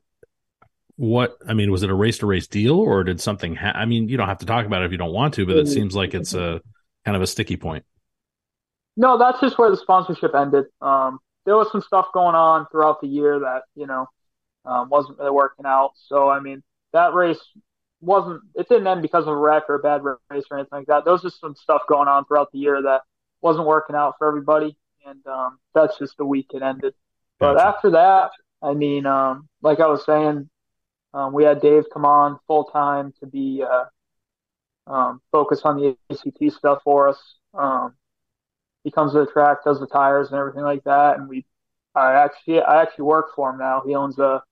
What I mean was it a race to race deal or did something? Ha- I mean, you don't have to talk about it if you don't want to, but it seems like it's a kind of a sticky point. No, that's just where the sponsorship ended. Um, there was some stuff going on throughout the year that you know um, wasn't really working out. So I mean, that race wasn't it didn't end because of a wreck or a bad race or anything like that. There was just some stuff going on throughout the year that wasn't working out for everybody, and um, that's just the week it ended. But after that, I mean, um, like I was saying, um, we had Dave come on full time to be uh, um, focused on the ACT stuff for us. Um, he comes to the track, does the tires and everything like that, and we. I actually I actually work for him now. He owns a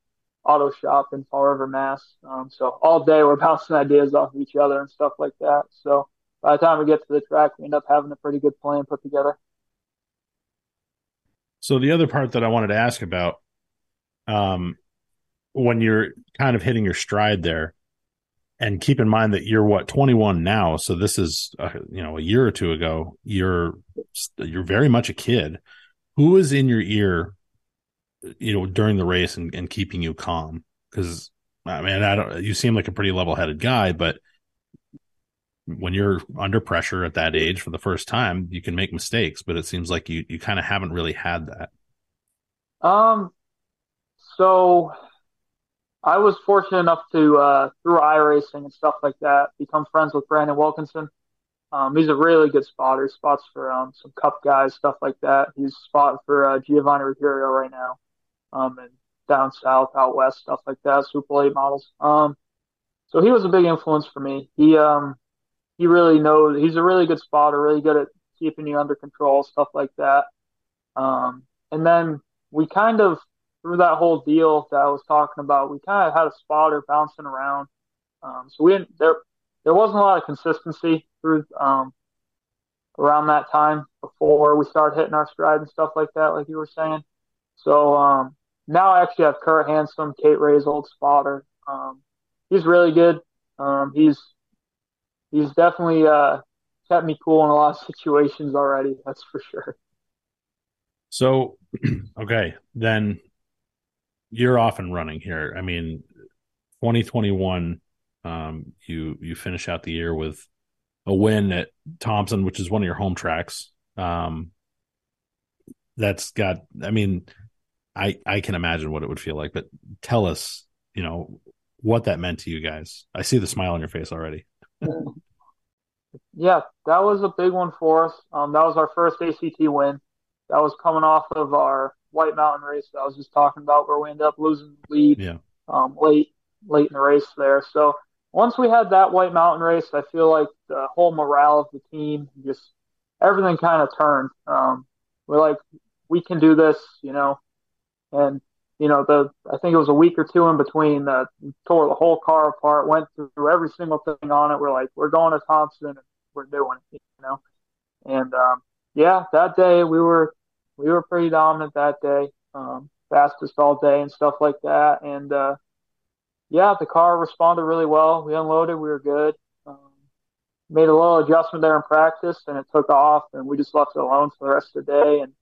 auto shop in Fall River, Mass. Um, so all day we're bouncing ideas off of each other and stuff like that. So by the time we get to the track, we end up having a pretty good plan put together. So the other part that I wanted to ask about, um, when you're kind of hitting your stride there, and keep in mind that you're what 21 now, so this is uh, you know a year or two ago. You're you're very much a kid. Who is in your ear you know, during the race and, and keeping you calm? Because I mean, I don't. You seem like a pretty level-headed guy, but when you're under pressure at that age for the first time, you can make mistakes. But it seems like you you kind of haven't really had that. Um. So, I was fortunate enough to uh, through iRacing and stuff like that become friends with Brandon Wilkinson. Um, he's a really good spotter. Spots for um, some Cup guys, stuff like that. He's spotting for uh, Giovanni Ruggiero right now um, and down south, out west, stuff like that, Super late models. Um, so he was a big influence for me. He um, he really knows. He's a really good spotter, really good at keeping you under control, stuff like that. Um, and then we kind of through that whole deal that I was talking about, we kind of had a spotter bouncing around. Um, so we didn't there there wasn't a lot of consistency through um, around that time before we started hitting our stride and stuff like that, like you were saying. So um, now I actually have Kurt Handsome, Kate Ray's old spotter. Um, he's really good. Um, he's he's definitely uh, kept me cool in a lot of situations already. That's for sure. So, okay, then you're off and running here. I mean, 2021, Um, you you finish out the year with a win at Thompson, which is one of your home tracks. Um, that's got. I mean, I I can imagine what it would feel like, but tell us, you know, what that meant to you guys. I see the smile on your face already. yeah, that was a big one for us. Um, that was our first ACT win. That was coming off of our White Mountain race that I was just talking about, where we ended up losing the lead Yeah. um, late late in the race there. So once we had that White Mountain race, I feel like the whole morale of the team, just everything kind of turned. Um, we're like, we can do this, you know, and you know the I think it was a week or two in between. Uh, tore the whole car apart, went through every single thing on it. We're like, we're going to Thompson, and we're doing it, you know. And um, yeah, that day we were we were pretty dominant that day, um, fastest all day and stuff like that. And uh, yeah, the car responded really well. We unloaded, we were good. Um, made a little adjustment there in practice, and it took off, and we just left it alone for the rest of the day. And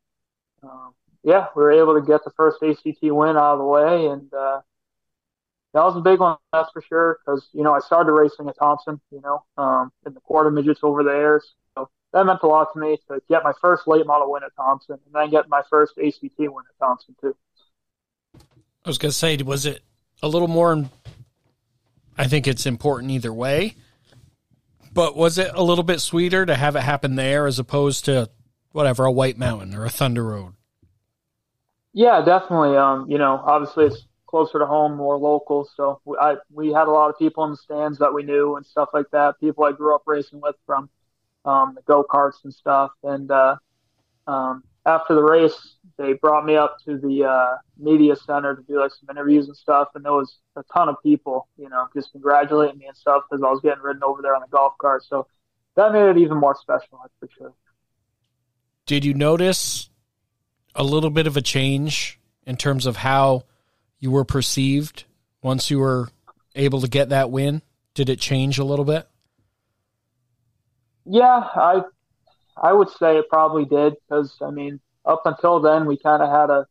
um, yeah, we were able to get the first ACT win out of the way, and uh, that was a big one, that's for sure. Because you know, I started racing at Thompson, you know, um, in the quarter midgets over there, so that meant a lot to me to get my first late model win at Thompson, and then get my first ACT win at Thompson too. I was to say, was it a little more? I think it's important either way, but was it a little bit sweeter to have it happen there as opposed to whatever a White Mountain or a Thunder Road? Yeah, definitely. Um, you know, obviously it's closer to home, more local. So we, I we had a lot of people in the stands that we knew and stuff like that. People I grew up racing with from um, the go karts and stuff. And uh, um, after the race, they brought me up to the uh, media center to do like some interviews and stuff. And there was a ton of people, you know, just congratulating me and stuff because I was getting ridden over there on the golf cart. So that made it even more special, that's for sure. Did you notice a little bit of a change in terms of how you were perceived once you were able to get that win? Did it change a little bit? Yeah, I I would say it probably did because I mean, up until then we kind of had a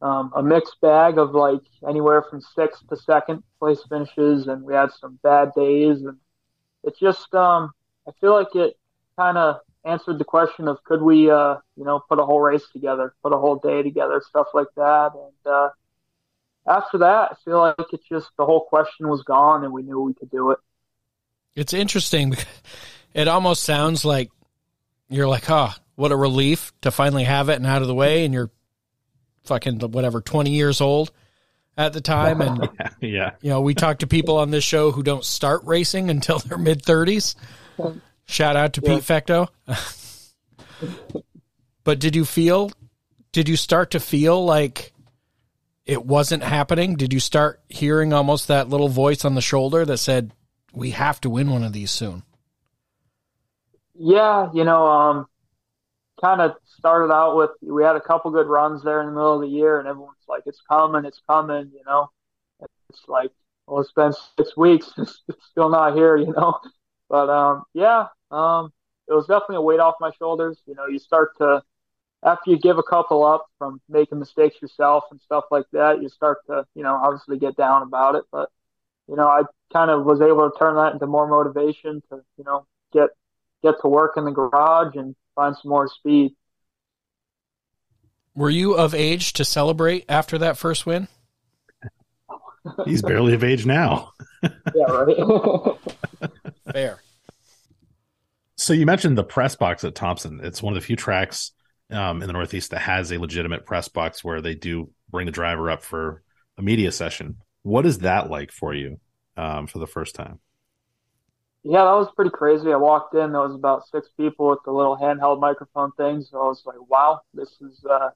um, a mixed bag of like anywhere from sixth to second place finishes, and we had some bad days, and it just um, I feel like it kind of answered the question of could we uh, you know put a whole race together, put a whole day together, stuff like that, and uh, after that, I feel like it just the whole question was gone, and we knew we could do it. It's interesting because it almost sounds like you're like, oh, what a relief to finally have it and out of the way. And you're fucking whatever, 20 years old at the time. And, Yeah, yeah. you know, we talk to people on this show who don't start racing until their mid 30s. Shout out to Pete Fecto. but did you feel, did you start to feel like it wasn't happening? Did you start hearing almost that little voice on the shoulder that said, we have to win one of these soon? Yeah, you know, um, kind of started out with we had a couple good runs there in the middle of the year, and everyone's like, "It's coming, it's coming," you know. It's like, well, it's been six weeks, it's still not here, you know. But um, yeah, um, it was definitely a weight off my shoulders. You know, you start to after you give a couple up from making mistakes yourself and stuff like that, you start to, you know, obviously get down about it. But you know, I kind of was able to turn that into more motivation to, you know, get get to work in the garage and find some more speed. Were you of age to celebrate after that first win? He's barely of age now. Yeah, right. Fair. So you mentioned the press box at Thompson. It's one of the few tracks um, in the Northeast that has a legitimate press box where they do bring the driver up for a media session. What is that like for you um, for the first time? yeah, that was pretty crazy. I walked in, there was about six people with the little handheld microphone things. So I was like, wow, this is uh,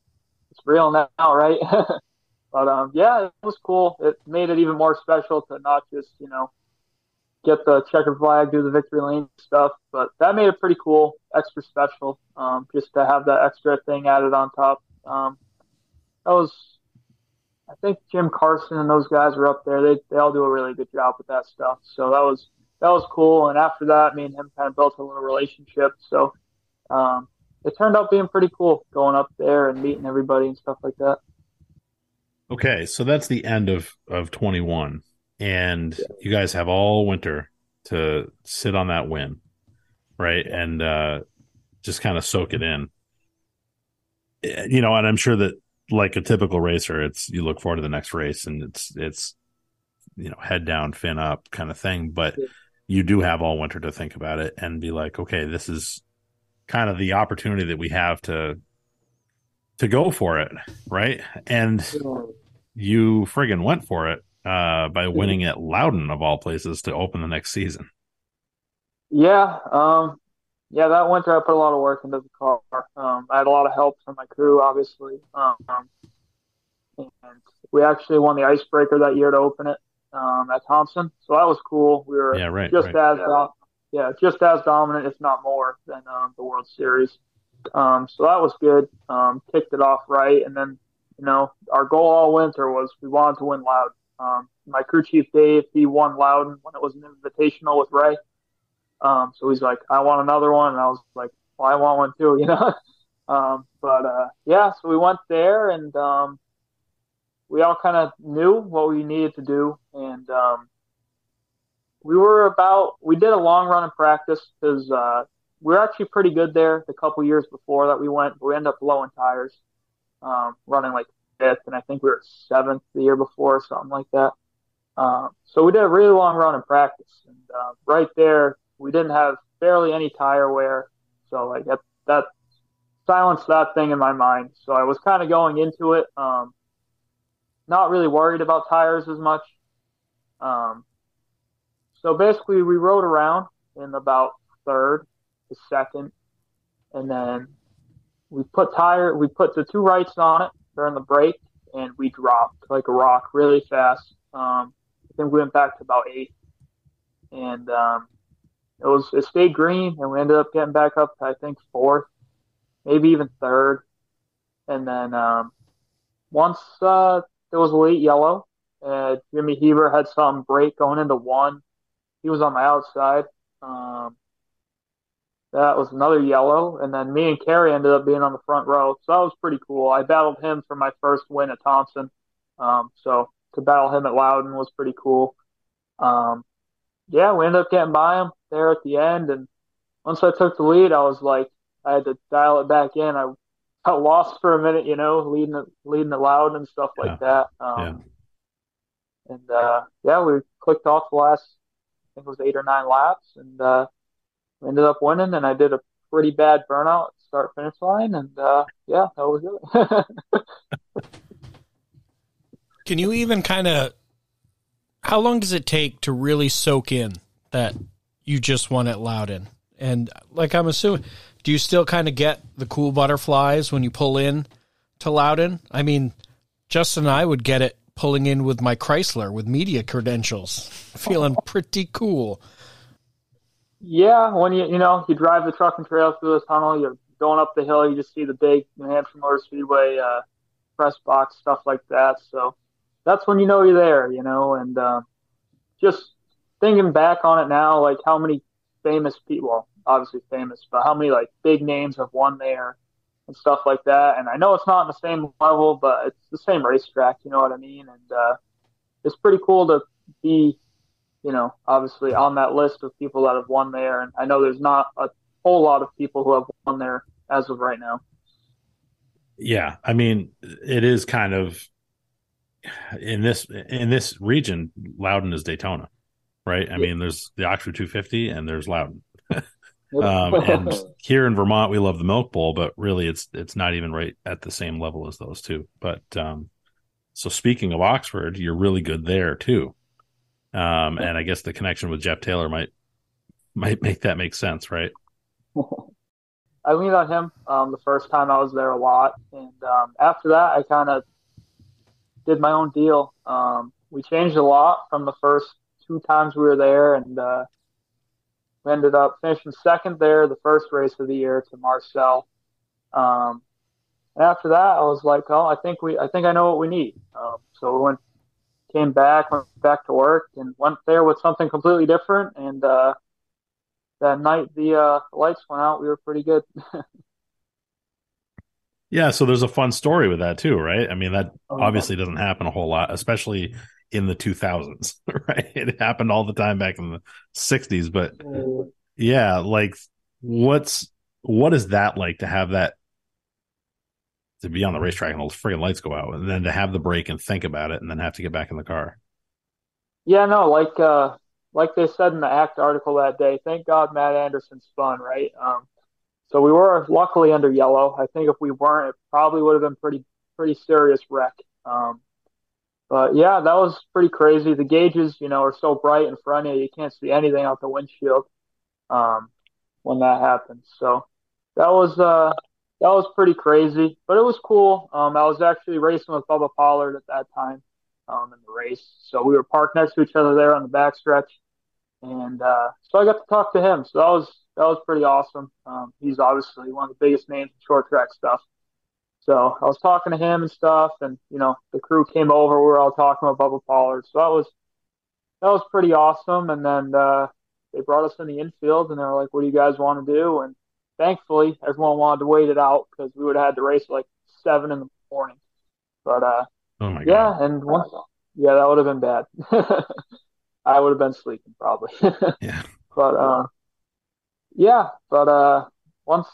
it's real now, right? but um, yeah, it was cool. It made it even more special to not just you know get the checkered flag, do the victory lane stuff, but that made it pretty cool, extra special. Um, just to have that extra thing added on top. Um, that was, I think Jim Carson and those guys were up there. They they all do a really good job with that stuff. So that was that was cool. And after that, me and him kind of built a little relationship. So um, it turned out being pretty cool going up there and meeting everybody and stuff like that. Okay, so that's the end of of 21. And you guys have all winter to sit on that win, right? And uh, just kind of soak it in. Eh, you know, and I'm sure that like a typical racer, it's you look forward to the next race and it's it's you know head down, fin up kind of thing. But you do have all winter to think about it and be like, okay, this is kind of the opportunity that we have to to go for it, right? And you friggin' went for it uh, by winning at Loudon of all places to open the next season. Yeah, um, yeah, that winter I put a lot of work into the car. Um, I had a lot of help from my crew, obviously, um, and we actually won the icebreaker that year to open it um, at Thompson. So that was cool. We were Yeah, right, just right. as dom- yeah, just as dominant, if not more, than um, the World Series. Um, so that was good. Um, kicked it off right, and then you know our goal all winter was we wanted to win Loudon. Um, my crew chief Dave, he won Loudon when it was an invitational with Ray. Um, so he's like, I want another one, and I was like, well, I want one too, you know. um, but uh, yeah, so we went there, and um, we all kind of knew what we needed to do, and um, we were about we did a long run in practice because uh, we were actually pretty good there the couple years before that we went, we ended up blowing tires, um, running like fifth, and I think we were seventh the year before, or something like that. Um, so we did a really long run in practice, and uh, right there we didn't have barely any tire wear, so like that that silenced that thing in my mind. So I was kind of going into it, um, not really worried about tires as much. Um, so basically, we rode around in about third to second, and then we put tire, we put the two rights on it during the break, and we dropped like a rock really fast. Um, I think we went back to about eight, and um, it was it stayed green, and we ended up getting back up to I think fourth, maybe even third, and then um, once uh, there was a late yellow, uh, Jimmy Hebert had some break going into one. He was on my outside. Um, that was another yellow, and then me and Kerry ended up being on the front row, so that was pretty cool. I battled him for my first win at Thompson, um, so to battle him at Loudon was pretty cool. Um, yeah, we ended up getting by him there at the end, and once I took the lead, I was like, I had to dial it back in. I got lost for a minute, you know, leading it, leading it loud and stuff like that. Um, And uh, yeah, we clicked off the last, I think it was eight or nine laps, and uh, ended up winning. And I did a pretty bad burnout start finish line, and uh, yeah, that was it. Can you even kind of how long does it take to really soak in that you just won at Loudon? And like I'm assuming, do you still kind of get the cool butterflies when you pull in to Loudon? I mean, Justin and I would get it pulling in with my Chrysler with media credentials, feeling pretty cool. Yeah, when you you know you drive the truck and trail through the tunnel, you're going up the hill, you just see the big New Hampshire Motor Speedway uh, press box stuff like that. So that's when you know you're there, you know. And uh, just thinking back on it now, like how many famous people, well, obviously famous, but how many like big names have won there and stuff like that. And I know it's not on the same level, but it's the same racetrack, you know what I mean? And uh, it's pretty cool to be you know, obviously on that list of people that have won there. And I know there's not a whole lot of people who have won there as of right now. Yeah, I mean, it is kind of in this in this region. Loudon is Daytona, right? I mean, there's the Oxford 250 and there's Loudon. um, and here in Vermont, we love the Milk Bowl, but really, it's it's not even right at the same level as those two. But um, so speaking of Oxford, you're really good there too. Um, and I guess the connection with Jeff Taylor might might make that make sense, right? I leaned on him um, the first time I was there a lot, and um, after that, I kind of did my own deal. Um, we changed a lot from the first two times we were there, and uh, we ended up finishing second there the first race of the year to Marcel. Um, and after that, I was like, "Oh, I think we, I think I know what we need." Um, so we went came back, went back to work, and went there with something completely different. And uh, that night, the uh, lights went out. We were pretty good. Yeah, so there's a fun story with that too, right? I mean, that Oh, obviously doesn't happen a whole lot, especially in the 2000s, right? It happened all the time back in the 60s, but yeah, like what's what is that like to have that to be on the racetrack and all the freaking lights go out and then to have the break and think about it and then have to get back in the car? Yeah, no, like uh, like they said in the ACT article that day. Thank God Matt Anderson spun, right? Um, so we were luckily under yellow. I think if we weren't, it probably would have been pretty pretty serious wreck. Um, but yeah, that was pretty crazy. The gauges, you know, are so bright in front of you, you can't see anything out the windshield um, when that happens. So that was uh, that was pretty crazy, but it was cool. Um, I was actually racing with Bubba Pollard at that time um, in the race, so we were parked next to each other there on the backstretch, and uh, so I got to talk to him. So that was that was pretty awesome. Um, he's obviously one of the biggest names in short track stuff. So I was talking to him and stuff, and you know the crew came over. We were all talking about Bubba Pollard. So that was that was pretty awesome. And then uh, they brought us in the infield, and they were like, "What do you guys want to do?" And thankfully, everyone wanted to wait it out because we would have had to race like seven in the morning. But uh, Oh my yeah, god. and once yeah, that would have been bad. I would have been sleeping probably. Yeah. But uh, yeah, but uh, once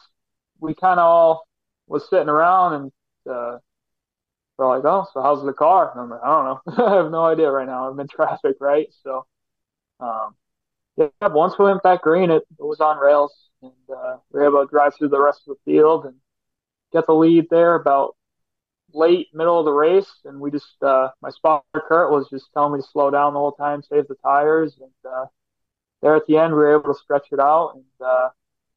we kind of all was sitting around and uh, we're like, oh, so how's the car? And I'm like, I don't know. I have no idea right now. I'm in traffic, right? So, um, yeah, once we went back green, it, it was on rails, and uh, we were able to drive through the rest of the field and get the lead there about late middle of the race. And we just, uh, my spotter Kurt was just telling me to slow down the whole time, save the tires, and uh, there at the end, we were able to stretch it out and uh,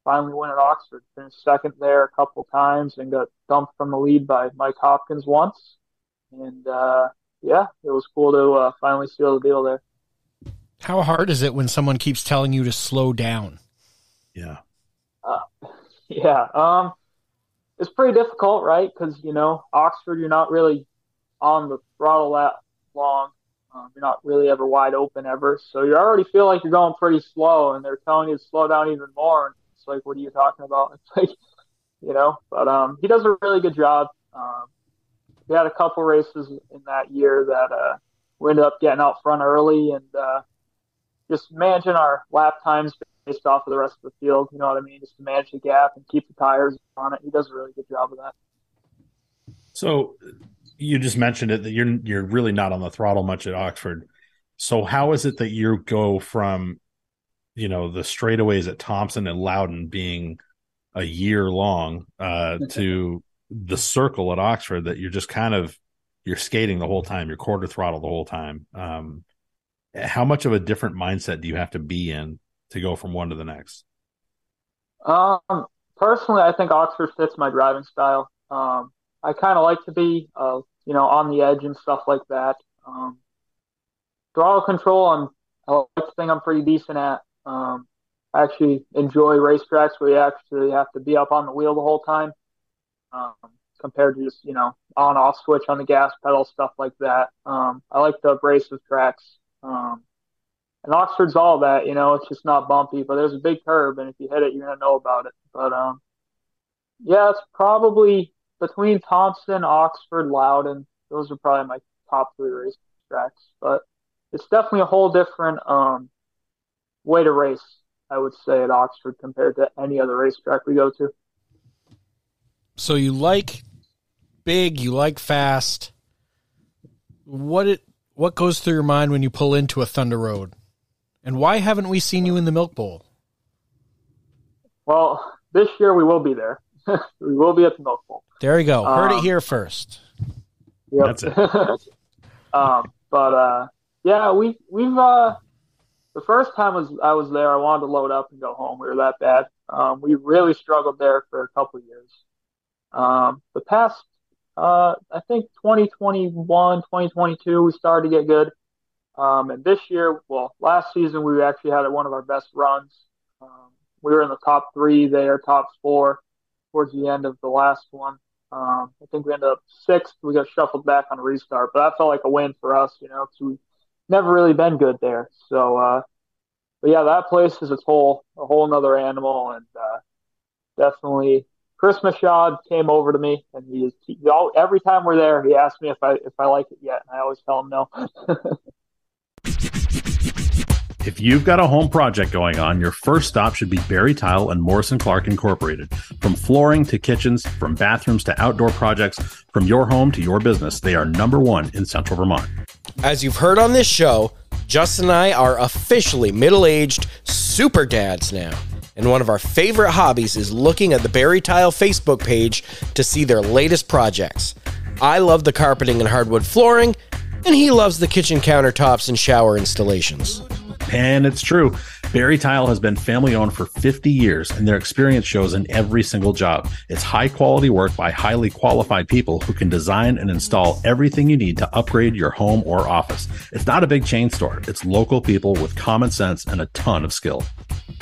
finally win at Oxford. Finished second there a couple times and got dumped from the lead by Mike Hopkins once. And uh, yeah, it was cool to uh, finally seal the deal there. How hard is it when someone keeps telling you to slow down? Yeah. Yeah, um, it's pretty difficult, right? Because you know Oxford, you're not really on the throttle that long. Um, you're not really ever wide open ever, so you already feel like you're going pretty slow, and they're telling you to slow down even more. And it's like, what are you talking about? It's like, you know. But um, he does a really good job. Um, we had a couple races in that year that uh, we ended up getting out front early and uh, just managing our lap times based off of the rest of the field. You know what I mean? Just to manage the gap and keep the tires on it. He does a really good job of that. So you just mentioned it that you're you're really not on the throttle much at Oxford. So how is it that you go from you know the straightaways at Thompson and Loudon being a year long uh, to the circle at Oxford that you're just kind of you're skating the whole time, you're quarter throttle the whole time. Um, how much of a different mindset do you have to be in to go from one to the next? Um, personally, I think Oxford fits my driving style. Um, I kind of like to be, uh, you know, on the edge and stuff like that. Um, throttle control, I'm, I like to think I'm pretty decent at. Um, I actually enjoy racetracks where you actually have to be up on the wheel the whole time, um, compared to just, you know, on off switch on the gas pedal, stuff like that. Um, I like the abrasive tracks. Um, and Oxford's all that, you know, it's just not bumpy, but there's a big curb, and if you hit it, you're to know about it. But, um, yeah, it's probably between Thompson, Oxford, Loudon. Those are probably my top three race tracks. But it's definitely a whole different um, way to race, I would say, at Oxford compared to any other racetrack we go to. So you like big, you like fast. What it what goes through your mind when you pull into a Thunder Road? And why haven't we seen you in the Milk Bowl? Well, this year we will be there. we will be at the Milk Bowl. There you go. Heard it Um, here first. Yep. That's it. um, but uh, yeah, we we've uh, the first time was I was there, I wanted to load up and go home. We were that bad. Um, we really struggled there for a couple of years. Um, the past, uh, I think 2021, 2022, we started to get good. Um, and this year, well, last season we actually had one of our best runs. Um, we were in the top three there, top four towards the end of the last one. Um, I think we ended up sixth. We got shuffled back on a restart, but that felt like a win for us, you know, because we've never really been good there. So, uh, but yeah, that place is a whole, a whole another animal, and uh, definitely Chris Machad came over to me, and he is he, all, every time we're there, he asks me if I if I like it yet, and I always tell him no. If you've got a home project going on, your first stop should be Barre Tile and Morrison Clark Incorporated. From flooring to kitchens, from bathrooms to outdoor projects, from your home to your business, they are number one in Central Vermont. As you've heard on this show, Justin and I are officially middle aged super dads now. And one of our favorite hobbies is looking at the Barre Tile Facebook page to see their latest projects. I love the carpeting and hardwood flooring, and he loves the kitchen countertops and shower installations. And it's true. Barre Tile has been family owned for 50 years, and their experience shows in every single job. It's high quality work by highly qualified people who can design and install everything you need to upgrade your home or office. It's not a big chain store, it's local people with common sense and a ton of skill.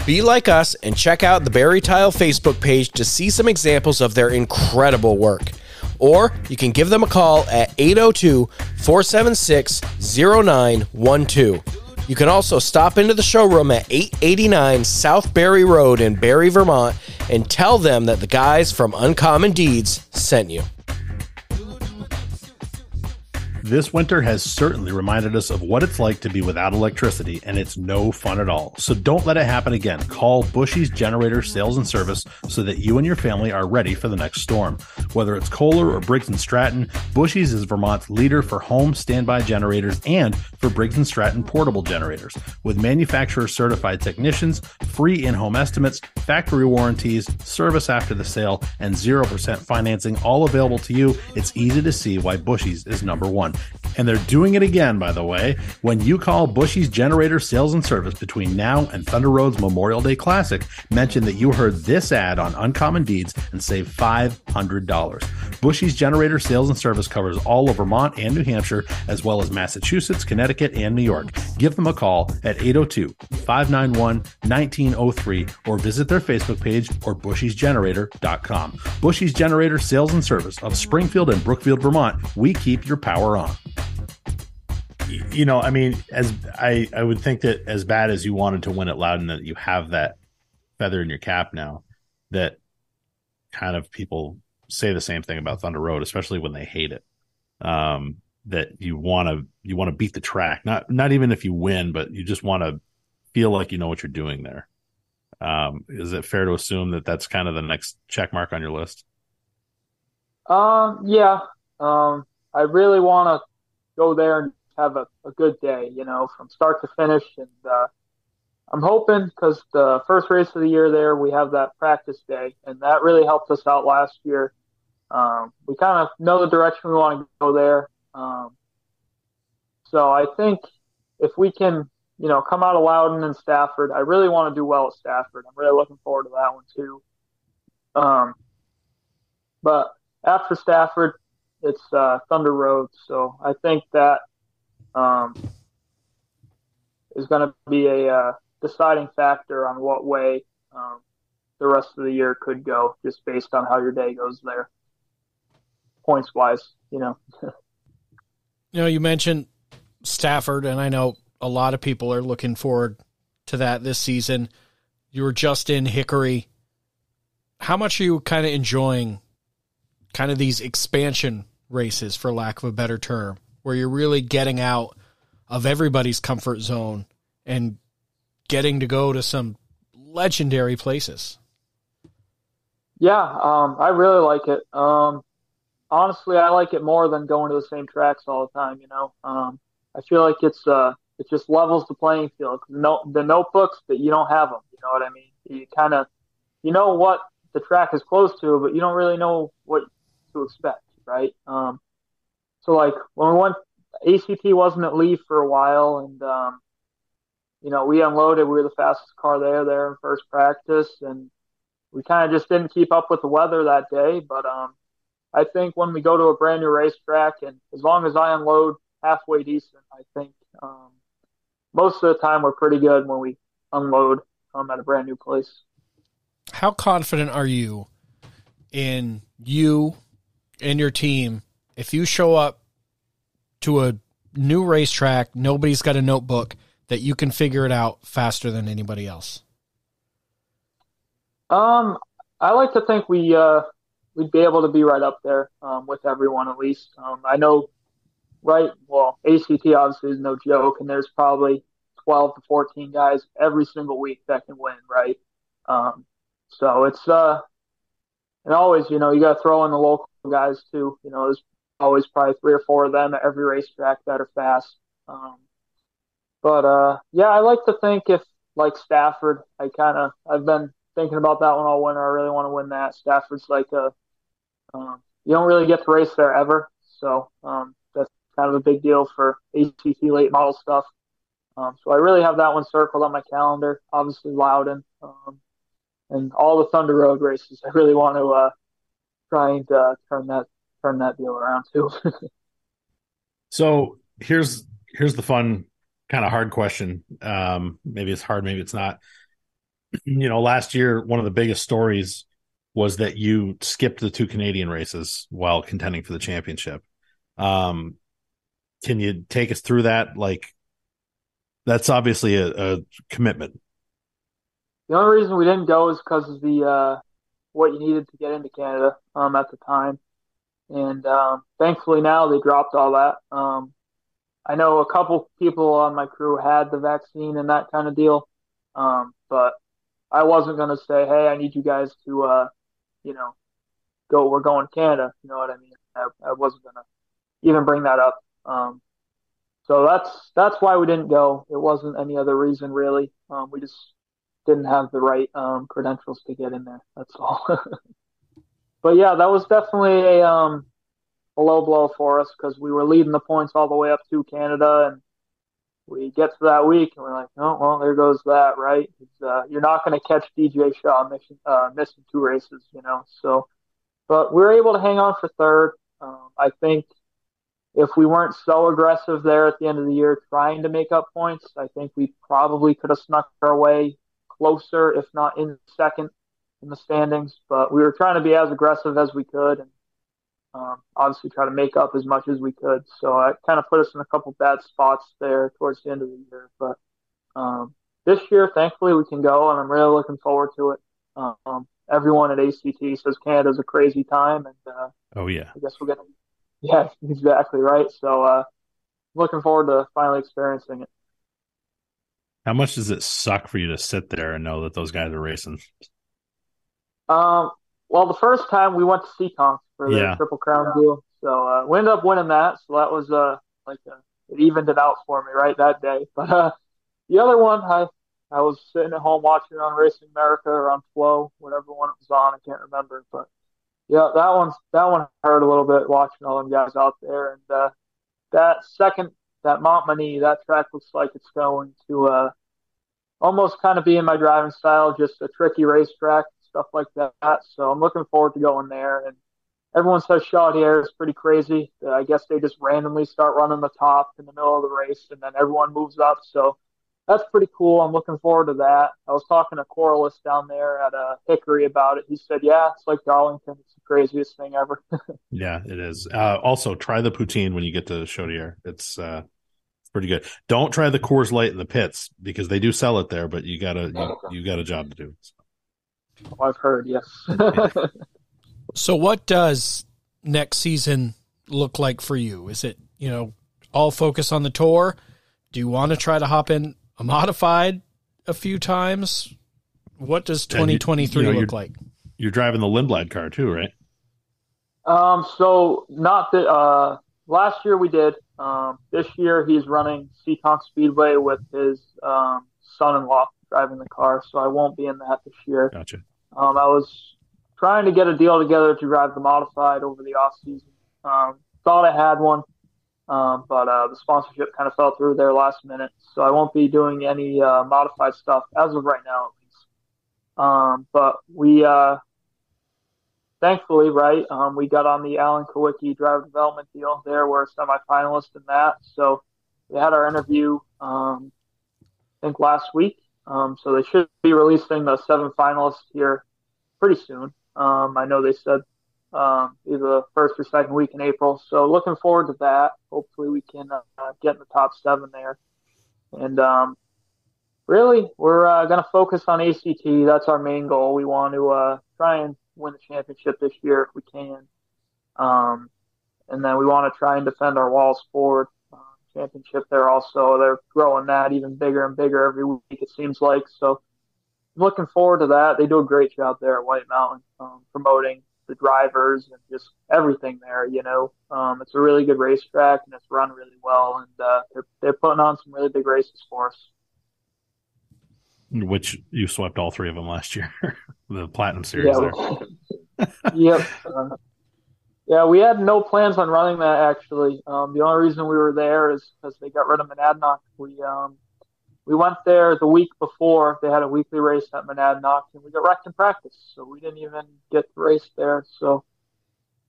Be like us and check out the Barre Tile Facebook page to see some examples of their incredible work. Or you can give them a call at 802 476 0912. You can also stop into the showroom at 889 South Barre Road in Barre, Vermont, and tell them that the guys from Uncommon Deeds sent you. This winter has certainly reminded us of what it's like to be without electricity, and it's no fun at all. So don't let it happen again. Call Bushy's Generator Sales and Service so that you and your family are ready for the next storm. Whether it's Kohler or Briggs and Stratton, Bushy's is Vermont's leader for home standby generators and for Briggs and Stratton portable generators. With manufacturer certified technicians, free in-home estimates, factory warranties, service after the sale, and 0% financing all available to you, it's easy to see why Bushy's is number one. And they're doing it again, by the way. When you call Bushy's Generator Sales and Service between now and Thunder Road's Memorial Day Classic, mention that you heard this ad on Uncommon Deeds and save $500. Bushy's Generator Sales and Service covers all of Vermont and New Hampshire, as well as Massachusetts, Connecticut, and New York. Give them a call at 802 591 1903 or visit their Facebook page or bushysgenerator.com. Bushy's Generator Sales and Service of Springfield and Brookfield, Vermont. We keep your power on. You know, I mean, as I, I would think that as bad as you wanted to win at Loudon, that you have that feather in your cap now, that kind of people say the same thing about Thunder Road, especially when they hate it. Um, that you want to you want to beat the track, not not even if you win, but you just want to feel like you know what you're doing there. Um, is it fair to assume that that's kind of the next check mark on your list? Um, yeah. Um, I really want to go there and have a, a good day, you know, from start to finish. And uh, I'm hoping because the first race of the year there, we have that practice day, and that really helped us out last year. Um, we kind of know the direction we want to go there. Um, so I think if we can, you know, come out of Loudon and Stafford, I really want to do well at Stafford. I'm really looking forward to that one too. Um, but after Stafford, it's uh, Thunder Road. So I think that um, is going to be a uh, deciding factor on what way um, the rest of the year could go, just based on how your day goes there, points wise. You know. You know, you mentioned Stafford, and I know a lot of people are looking forward to that this season. You were just in Hickory. How much are you kind of enjoying kind of these expansion races, for lack of a better term, where you're really getting out of everybody's comfort zone and getting to go to some legendary places? Yeah, um, I really like it. Um, honestly, I like it more than going to the same tracks all the time. You know, um, I feel like it's uh, it just levels the playing field. No, the notebooks, but you don't have them. You know what I mean? You kind of, you know what the track is close to, but you don't really know what to expect, right? Um, so like when we went, ACT wasn't at Leaf for a while, and um, you know we unloaded. We were the fastest car there there in first practice, and we kind of just didn't keep up with the weather that day. But um, I think when we go to a brand new racetrack, and as long as I unload halfway decent, I think um, most of the time we're pretty good when we unload um, at a brand new place. How confident are you in you and your team if you show up to a new racetrack, nobody's got a notebook, that you can figure it out faster than anybody else? Um, I like to think we uh, we'd be able to be right up there um, with everyone at least. Um, I know, right? Well, ACT obviously is no joke, and there's probably 12 to 14 guys every single week that can win, right? Um, so it's uh, and always, you know, you got to throw in the local guys too. You know, there's always probably three or four of them at every racetrack that are fast. Um, but uh, yeah, I like to think if like Stafford, I kind of I've been thinking about that one all winter. I really want to win that. Stafford's like a um, you don't really get to race there ever, so um, that's kind of a big deal for ACT late model stuff. Um, so I really have that one circled on my calendar. Obviously Loudon um, and all the Thunder Road races. I really want to uh, try and uh, turn that turn that deal around too. so here's here's the fun kind of hard question. Um, maybe it's hard, maybe it's not. You know, last year one of the biggest stories was that you skipped the two Canadian races while contending for the championship. Um, can you take us through that? Like, that's obviously a, a commitment. The only reason we didn't go is because of the uh, what you needed to get into Canada um, at the time, and um, thankfully now they dropped all that. Um, I know a couple people on my crew had the vaccine and that kind of deal, um, but I wasn't going to say, "Hey, I need you guys to, uh, you know, go. We're going to Canada." You know what I mean? I, I wasn't going to even bring that up. Um, so that's that's why we didn't go. It wasn't any other reason really. Um, we just didn't have the right um, credentials to get in there. That's all. but yeah, that was definitely a um, a low blow for us because we were leading the points all the way up to Canada, and we get to that week and we're like, oh well, there goes that, right? Uh, you're not going to catch DJ Shaw missing uh, missing two races, you know. So, but we were able to hang on for third. Um, I think if we weren't so aggressive there at the end of the year trying to make up points, I think we probably could have snuck our way closer, if not in second in the standings. But we were trying to be as aggressive as we could, and um, obviously try to make up as much as we could. So it kind of put us in a couple bad spots there towards the end of the year. But um, this year, thankfully, we can go, and I'm really looking forward to it. Um, everyone at ACT says Canada's a crazy time, and uh, oh yeah, I guess we're gonna. Yeah, exactly right. So uh, looking forward to finally experiencing it. How much does it suck for you to sit there and know that those guys are racing? Um, well, the first time we went to Seekonk for the Yeah. Triple Crown deal, so uh, we ended up winning that. So that was uh like uh it evened it out for me right that day. But uh, the other one, I I was sitting at home watching it on Racing America or on Flow, whatever one it was on. I can't remember, but yeah, that one's that one hurt a little bit watching all them guys out there. And uh, that second, that Montmagny, that track looks like it's going to uh almost kind of be in my driving style, just a tricky racetrack, stuff like that. So I'm looking forward to going there. And everyone says Chaudière is pretty crazy. I guess they just randomly start running the top in the middle of the race, and then everyone moves up. So that's pretty cool. I'm looking forward to that. I was talking to Corliss down there at uh, Hickory about it. He said, "Yeah, it's like Darlington. It's the craziest thing ever." Yeah, it is. Uh, also, try the poutine when you get to Chaudière. It's uh, pretty good. Don't try the Coors Light in the pits because they do sell it there, but you gotta you, you got a job to do. Oh, I've heard, yes. So, what does next season look like for you? Is it, you know, all focus on the tour? Do you want to try to hop in a modified a few times? What does And you- 2023 you know, look you're- like? You're driving the Lindblad car too, right? Um, so not that uh, last year we did. Um, this year he's running Seekonk Speedway with his um, son-in-law driving the car, so I won't be in that this year. Gotcha. Um, I was trying to get a deal together to drive the modified over the off season. Um, thought I had one, um, but uh, the sponsorship kind of fell through there last minute, so I won't be doing any uh, modified stuff as of right now, at least. Um, but we uh, thankfully, right, um, we got on the Alan Kulwicki driver development deal there. We're a semifinalist in that. So we had our interview, um, I think last week. Um, so they should be releasing the seven finalists here pretty soon. Um, I know they said um, either the first or second week in April. So looking forward to that. Hopefully we can uh, get in the top seven there. And um, really, we're uh, going to focus on ACT. That's our main goal. We want to uh, try and win the championship this year if we can. Um, and then we want to try and defend our Wallace Ford uh, championship there also. They're growing that even bigger and bigger every week, it seems like. So looking forward to that. They do a great job there at White Mountain um, promoting the drivers and just everything there. You know, um, it's a really good racetrack and it's run really well, and uh, they're they're putting on some really big races for us. Which you swept all three of them last year, the Platinum Series. Yeah, there. yep. Uh, yeah, we had no plans on running that actually. Um, the only reason we were there is because they got rid of Monadnock. We um, we went there the week before they had a weekly race at Monadnock, and we got wrecked in practice, so we didn't even get to race there. So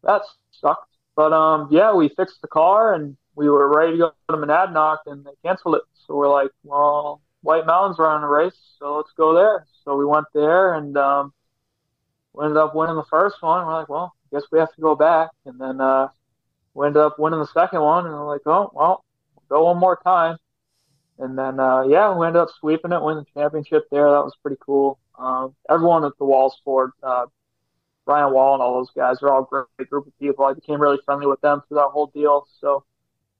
that sucked. But um, yeah, we fixed the car and we were ready to go to Monadnock, and they canceled it. So we're like, well, White Mountains running a race, so let's go there. So we went there and um, we ended up winning the first one. We're like, well, I guess we have to go back, and then uh, we ended up winning the second one, and we're like, oh, well, we'll go one more time. And then, uh, yeah, we ended up sweeping it, winning the championship there. That was pretty cool. Um, everyone at the Wall Sport, uh, Brian Wall and all those guys, are all great group of people. I became really friendly with them through that whole deal. So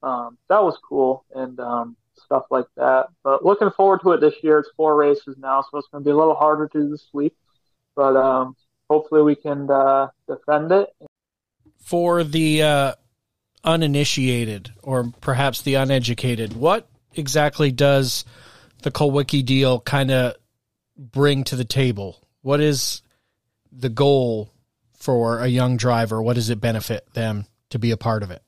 um, that was cool and um, stuff like that. But looking forward to it this year. It's four races now, so it's going to be a little harder to this week. But um, hopefully we can uh, defend it. For the uh, uninitiated or perhaps the uneducated, what exactly does the Kulwicki deal kind of bring to the table? What is the goal for a young driver? What does it benefit them to be a part of it?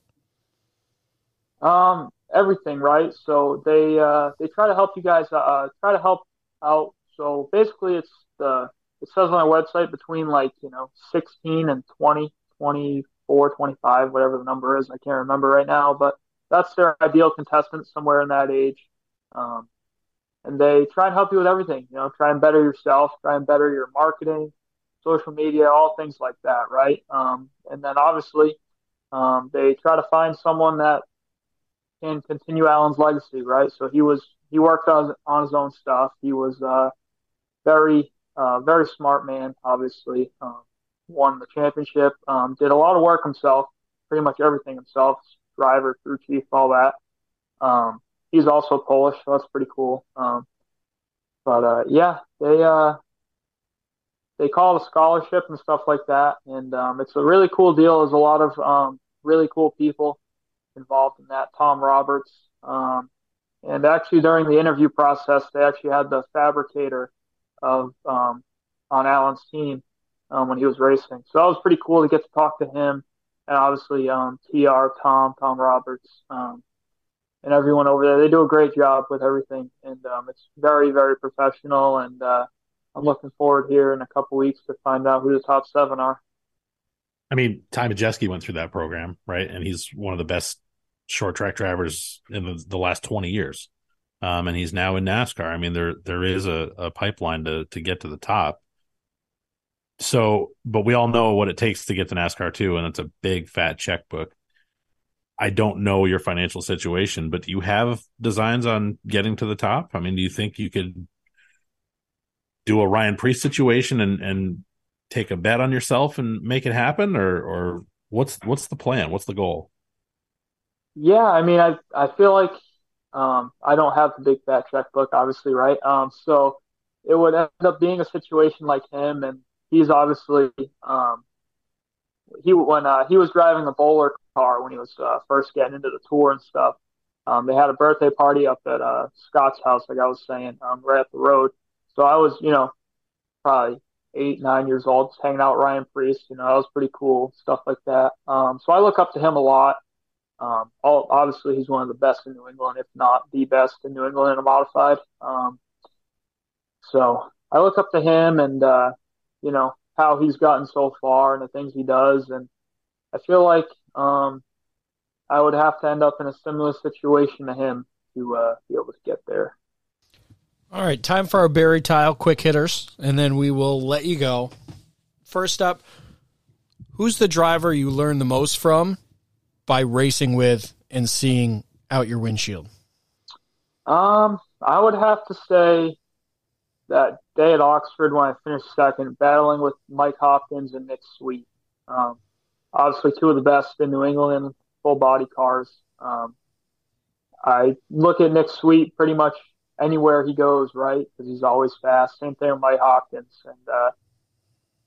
Um, everything, right? So they uh, they try to help you guys uh, try to help out. So basically, it's the it says on their website between like you know 16 and 20, 24, 25, whatever the number is. I can't remember right now, but that's their ideal contestant somewhere in that age. Um, and they try and help you with everything, you know, try and better yourself, try and better your marketing, social media, all things like that, right? Um, and then obviously, um, they try to find someone that can continue Alan's legacy, right? So he was he worked on on his own stuff. He was uh, very uh, very smart man, obviously. Um, won the championship, um, did a lot of work himself, pretty much everything himself, driver, crew chief, all that. Um, he's also Polish, so that's pretty cool. Um, but uh, yeah, they uh, they call it a scholarship and stuff like that, and um, it's a really cool deal. There's a lot of um, really cool people involved in that. Tom Roberts, um, and actually during the interview process, they actually had the fabricator of um, on Alan's team um, when he was racing. So that was pretty cool to get to talk to him and obviously um, TR, Tom, Tom Roberts, um, and everyone over there. They do a great job with everything, and um, it's very, very professional. And uh, I'm looking forward here in a couple weeks to find out who the top seven are. I mean, Ty Majeski went through that program, right? And he's one of the best short track drivers in the, the last 20 years. Um, and he's now in NASCAR. I mean, there there is a, a pipeline to to get to the top. So, but we all know what it takes to get to NASCAR too, and it's a big fat checkbook. I don't know your financial situation, but do you have designs on getting to the top? I mean, do you think you could do a Ryan Preece situation and and take a bet on yourself and make it happen, or or what's what's the plan? What's the goal? Yeah, I mean, I I feel like um, I don't have the big fat checkbook, obviously, right? Um, so it would end up being a situation like him, and he's obviously um, he when uh, he was driving the bowler car when he was uh, first getting into the tour and stuff. Um, they had a birthday party up at uh, Scott's house, like I was saying, um, right up the road. So I was, you know, probably eight, nine years old, just hanging out with Ryan Preece. You know, that was pretty cool, stuff like that. Um, so I look up to him a lot. Um, all, obviously, he's one of the best in New England, if not the best in New England in a modified. Um, so I look up to him, and uh, you know, how he's gotten so far and the things he does. And I feel like um, I would have to end up in a similar situation to him to uh, be able to get there. All right, time for our Barre Tile quick hitters, and then we will let you go. First up, who's the driver you learn the most from by racing with and seeing out your windshield? Um, I would have to say that day at Oxford when I finished second, battling with Mike Hopkins and Nick Sweet. Um, obviously, two of the best in New England full body cars. Um, I look at Nick Sweet pretty much anywhere he goes, right? Because he's always fast. Same thing with Mike Hopkins, and uh,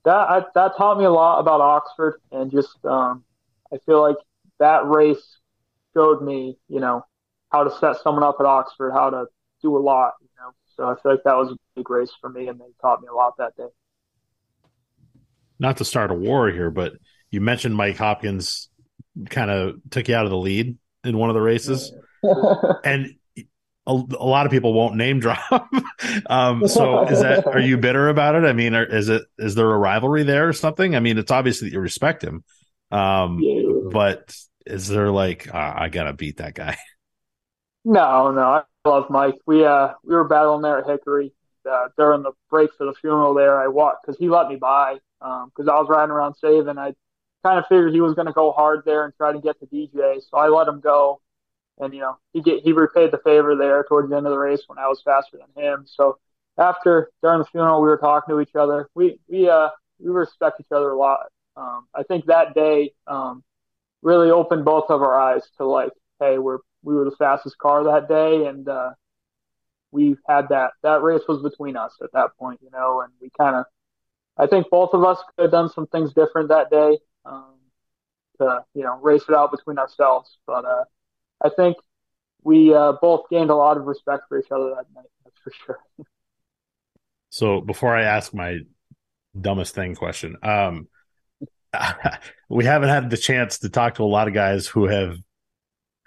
that I, that taught me a lot about Oxford, and just um, I feel like that race showed me, you know, how to set someone up at Oxford, how to do a lot, you know. So I feel like that was big race for me, and they taught me a lot that day. Not to start a war here, but you mentioned Mike Hopkins kind of took you out of the lead in one of the races, and a, a, lot of people won't name drop. um, so is that are you bitter about it? I mean, are, is it is there a rivalry there or something? I mean, it's obviously that you respect him, um, yeah. but is there like uh, I gotta beat that guy? No, no, I love Mike. We uh we were battling there at Hickory. Uh, during the break for the funeral there, I walked because he let me by because um, I was riding around saving. I kind of figured he was going to go hard there and try to get the DJ, so I let him go. And you know he get he repaid the favor there towards the end of the race when I was faster than him. So after during the funeral, we were talking to each other. We we uh we respect each other a lot. Um, I think that day um, really opened both of our eyes to like, hey, we're we were the fastest car that day, and uh, we had that that race was between us at that point, you know, and we kind of, I think both of us could have done some things different that day um, to you know race it out between ourselves, but uh, I think we uh, both gained a lot of respect for each other that night. That's for sure. So before I ask my dumbest thing question, um, we haven't had the chance to talk to a lot of guys who have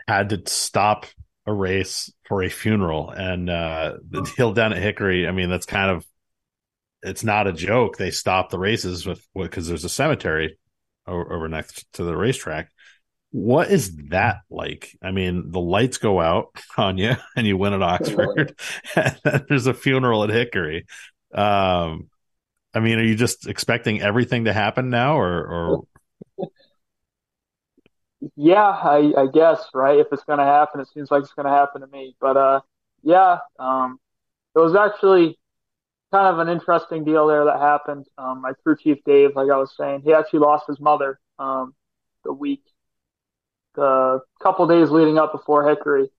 had to stop a race for a funeral. And uh the deal down at hickory i mean that's kind of it's not a joke. They stop the races with because there's a cemetery over, over, next to the racetrack. What is that like? I mean the lights go out on you and you win at oxford. And there's a funeral at hickory. Um i mean are you just expecting everything to happen now or or yeah, I, I guess right. If it's gonna happen, it seems like it's gonna happen to me. But uh, yeah, um, it was actually kind of an interesting deal there that happened. Um, my crew chief Dave, like I was saying, he actually lost his mother um, the week, the couple days leading up before Hickory,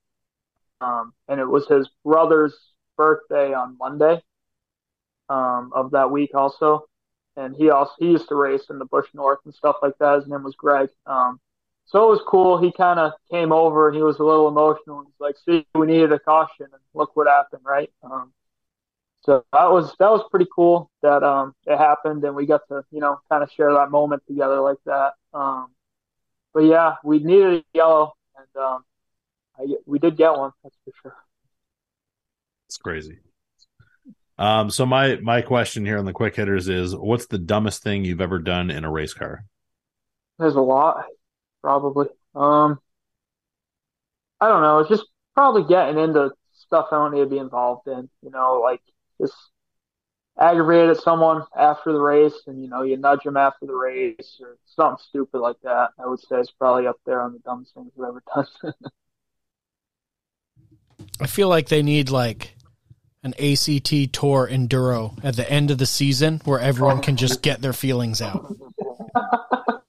um, and it was his brother's birthday on Monday um, of that week also. And he also he used to race in the Busch North and stuff like that. His name was Greg. So it was cool. He kind of came over and he was a little emotional. He's like, "See, we needed a caution, and look what happened, right?" Um, so that was that was pretty cool that um it happened, and we got to you know kind of share that moment together like that. Um, but yeah, we needed a yellow, and um, I, we did get one. That's for sure. It's crazy. Um, so my my question here on the quick hitters is, what's the dumbest thing you've ever done in a race car? There's a lot probably. Um, I don't know. It's just probably getting into stuff I don't need to be involved in. You know, like just aggravated at someone after the race, and you know, you nudge them after the race or something stupid like that. I would say it's probably up there on the dumbest things I've ever done. I feel like they need like an ACT Tour Enduro at the end of the season where everyone can just get their feelings out.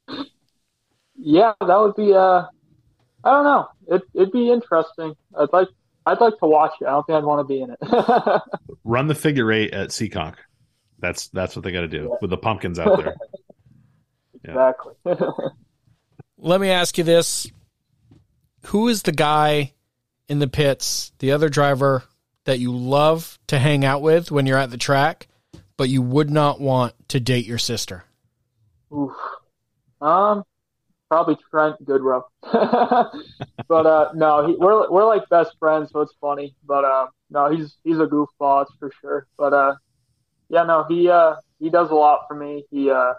yeah, that would be. Uh, I don't know. It it'd be interesting. I'd like I'd like to watch it. I don't think I'd want to be in it. Run the figure eight at Seekonk. That's that's what they got to do yeah. with the pumpkins out there. exactly. Let me ask you this: Who is the guy in the pits, the other driver that you love to hang out with when you're at the track, but you would not want to date your sister? Oof. Um, probably Trent Goodrow. but uh, no, he, we're we're like best friends, so it's funny. But uh, no, he's he's a goofball, it's for sure. But uh, yeah, no, he uh he does a lot for me. He uh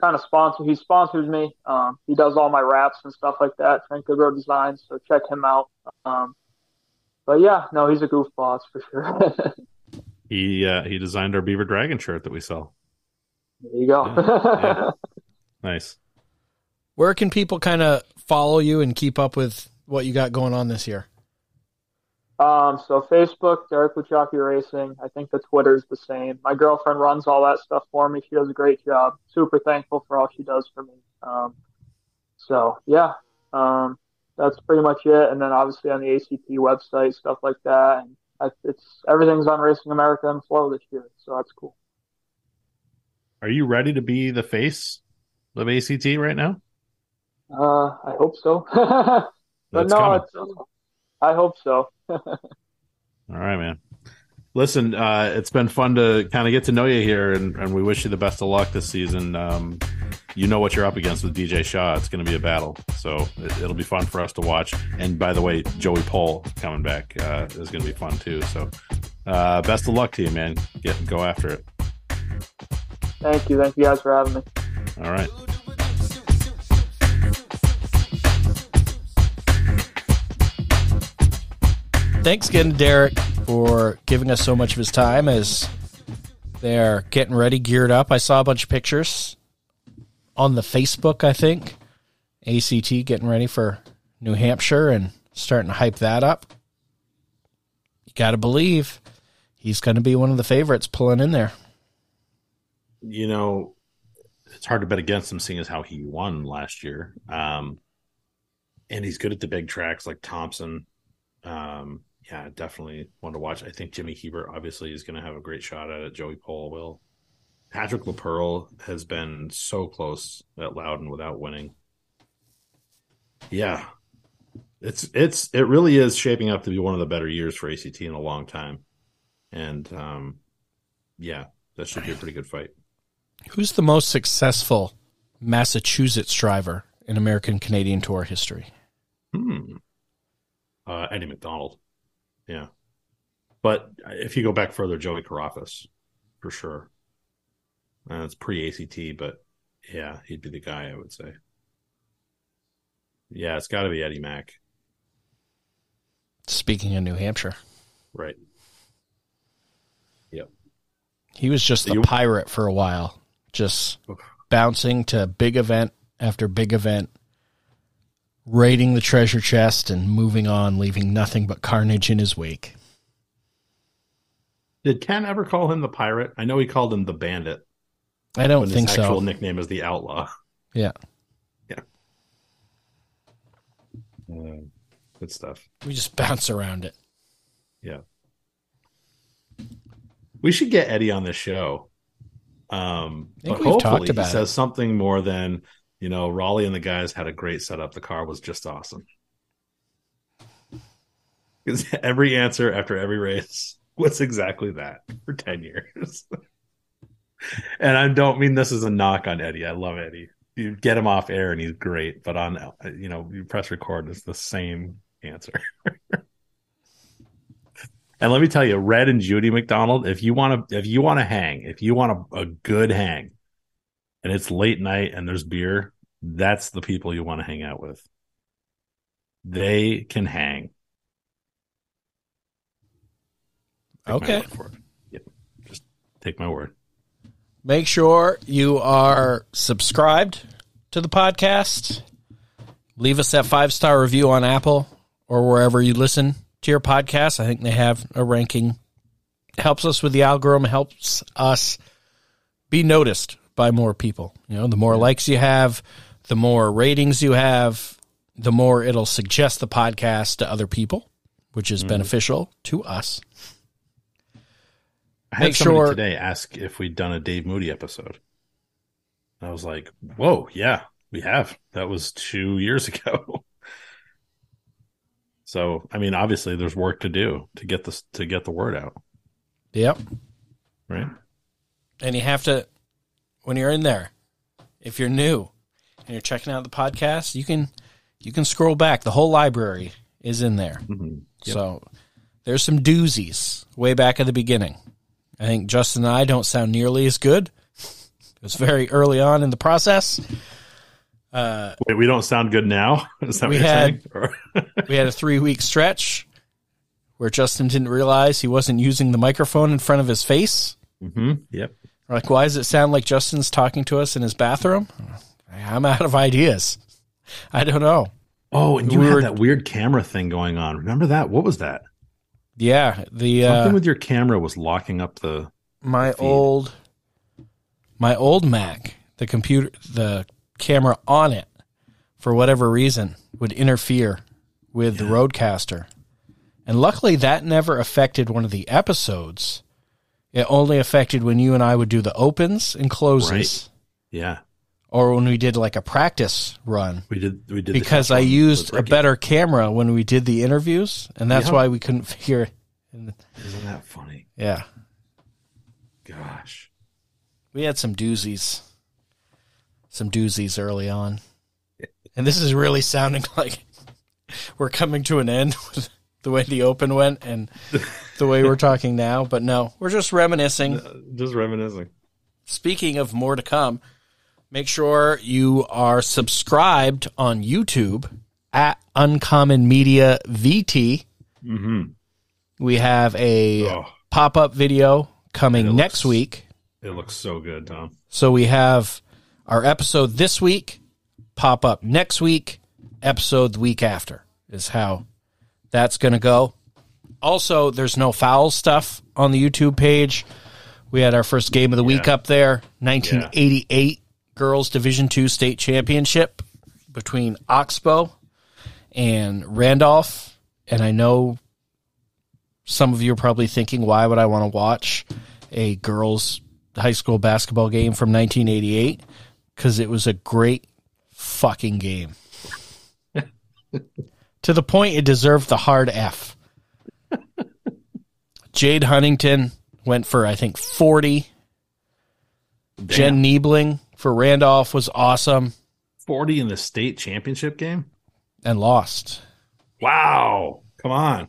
kind of sponsors he sponsors me. Um, he does all my wraps and stuff like that. Trent Goodrow Designs, so check him out. Um, but yeah, no, he's a goofball, it's for sure. he uh, he designed our Beaver Dragon shirt that we sell. There you go. Yeah, yeah. Nice. Where can people kind of follow you and keep up with what you got going on this year? Um, so Facebook, Derek Gluchacki Racing. I think the Twitter is the same. My girlfriend runs all that stuff for me. She does a great job. Super thankful for all she does for me. Um, so yeah, um, that's pretty much it. And then obviously on the ACT website, stuff like that. And I, it's everything's on Racing America and Flow this year, so that's cool. Are you ready to be the face of ACT right now? Uh, I hope so. but That's no, it's, I hope so. All right, man. Listen, uh, it's been fun to kind of get to know you here, and, and we wish you the best of luck this season. Um, you know what you're up against with DJ Shaw. It's going to be a battle, so it, it'll be fun for us to watch. And by the way, Joey Paul coming back uh, is going to be fun too. So, uh, best of luck to you, man. Get go after it. Thank you. Thank you guys for having me. All right. Thanks again Derek for giving us so much of his time as they're getting ready, geared up. I saw a bunch of pictures on the Facebook, I think. ACT getting ready for New Hampshire and starting to hype that up. You got to believe he's going to be one of the favorites pulling in there. you know, it's hard to bet against him seeing as how he won last year. Um, and he's good at the big tracks like Thompson. Um, yeah, definitely one to watch. I think Jimmy Hebert obviously is going to have a great shot at it. Joey Polewarczyk. Patrick Laperle has been so close at Loudon without winning. Yeah, it's it's it really is shaping up to be one of the better years for ACT in a long time, and um, yeah, that should be a pretty good fight. Who's the most successful Massachusetts driver in American Canadian Tour history? Hmm. Uh, Eddie McDonald. Yeah. But if you go back further, Joey Kourafas, for sure. Uh, it's pre ACT, but yeah, he'd be the guy, I would say. Yeah, it's got to be Eddie Mack. Speaking of New Hampshire, Right. Yep. he was just the You- pirate for a while, just bouncing to big event after big event, raiding the treasure chest and moving on, leaving nothing but carnage in his wake. Did Ken ever call him the pirate? I know he called him the bandit. I don't think his actual so. nickname is the outlaw. Yeah. Uh, good stuff. We just bounce around it. Yeah. We should get Eddie on this show. Um, I think but hopefully talked he it. says something more than, you know, Raleigh and the guys had a great setup. The car was just awesome. Because every answer after every race was exactly that for 10 years. and I don't mean this as a knock on Eddie. I love Eddie. You get him off air and he's great, but on, you know, you press record, it's the same answer. And let me tell you, Red and Judy McDonald, if you want to, if you want to hang, if you want a, a good hang, and it's late night and there's beer, that's the people you want to hang out with. They can hang. Take Okay. word for it. Yep. Just take my word. Make sure you are subscribed to the podcast. Leave us that five star review on Apple or wherever you listen to your podcast. I think they have a ranking. Helps us with the algorithm, helps us be noticed by more people. You know, the more likes you have, the more ratings you have, the more it'll suggest the podcast to other people, which is mm-hmm. beneficial to us. I had Make somebody sure- today ask if we'd done a Dave Moody episode. I was like, "Whoa, yeah, we have. That was two years ago." so, I mean, obviously, there's work to do to get this to get the word out, Yep. right? and you have to when you're in there if you're new and you're checking out the podcast you can you can scroll back the whole library is in there Mhm. so there's some doozies way back at the beginning i think justin and i don't sound nearly as good it was very early on in the process Wait, we don't sound good now. Is that We what you're had- saying? We had a three week stretch where justin didn't realize he wasn't using the microphone in front of his face Mhm. Yep. Like, why does it sound like Justin's talking to us in his bathroom? I'm out of ideas. I don't know. Oh, and you We had were- that weird camera thing going on. Remember that? What was that? Yeah, the uh, Something with your camera was locking up the. my feed. old my old Mac, the computer, the camera on it, for whatever reason, would interfere with the RodeCaster, and luckily that never affected one of the episodes. It only affected when you and I would do the opens and closes, Right. Yeah, or when we did like a practice run. we did. We did Because I used a better camera when we did the interviews, and that's Yeah. why we couldn't figure. Isn't that funny? Yeah, Gosh. we had some doozies, some doozies early on, and this is really sounding like we're coming to an end with the way the open went and the way we're talking now. But no, we're just reminiscing. Just reminiscing. Speaking of more to come, make sure you are subscribed on YouTube at Uncommon Media VT. Mm-hmm. We have a Oh, pop up video coming next looks- week. it looks so good, Tom. So we have our episode this week, pop up next week, episode the week after is how that's going to go. Also, there's no foul stuff on the YouTube page. We had our first game of the week up there, 1988 Girls Division Two State Championship between Oxbow and Randolph. And I know some of you are probably thinking, why would I want to watch a girls' high school basketball game from 1988? Because it was a great fucking game. to the point it deserved the hard F. Jade Huntington went for, I think, 40. Jen Niebling for Randolph was awesome Forty in the state championship game. and lost. Wow! Come on.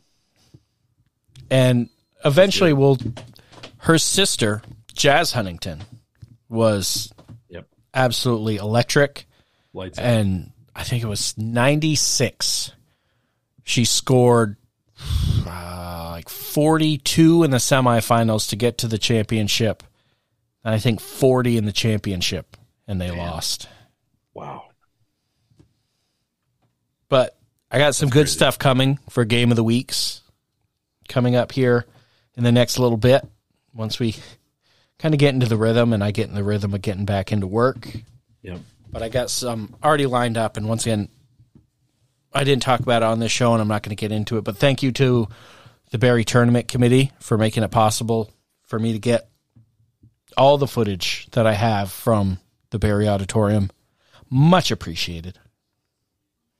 and eventually will her sister jazz huntington was Yep. absolutely electric Lights. out. and i think it was 96 she scored uh, like 42 in the semifinals to get to the championship and i think 40 in the championship and they lost Wow. but I got some good stuff coming for game of the weeks coming up here in the next little bit once we kind of get into the rhythm and I get in the rhythm of getting back into work. Yep. But I got some already lined up and once again I didn't talk about it on this show and I'm not going to get into it, but thank you to the Barre Tournament Committee for making it possible for me to get all the footage that I have from the Barre Auditorium. Much appreciated.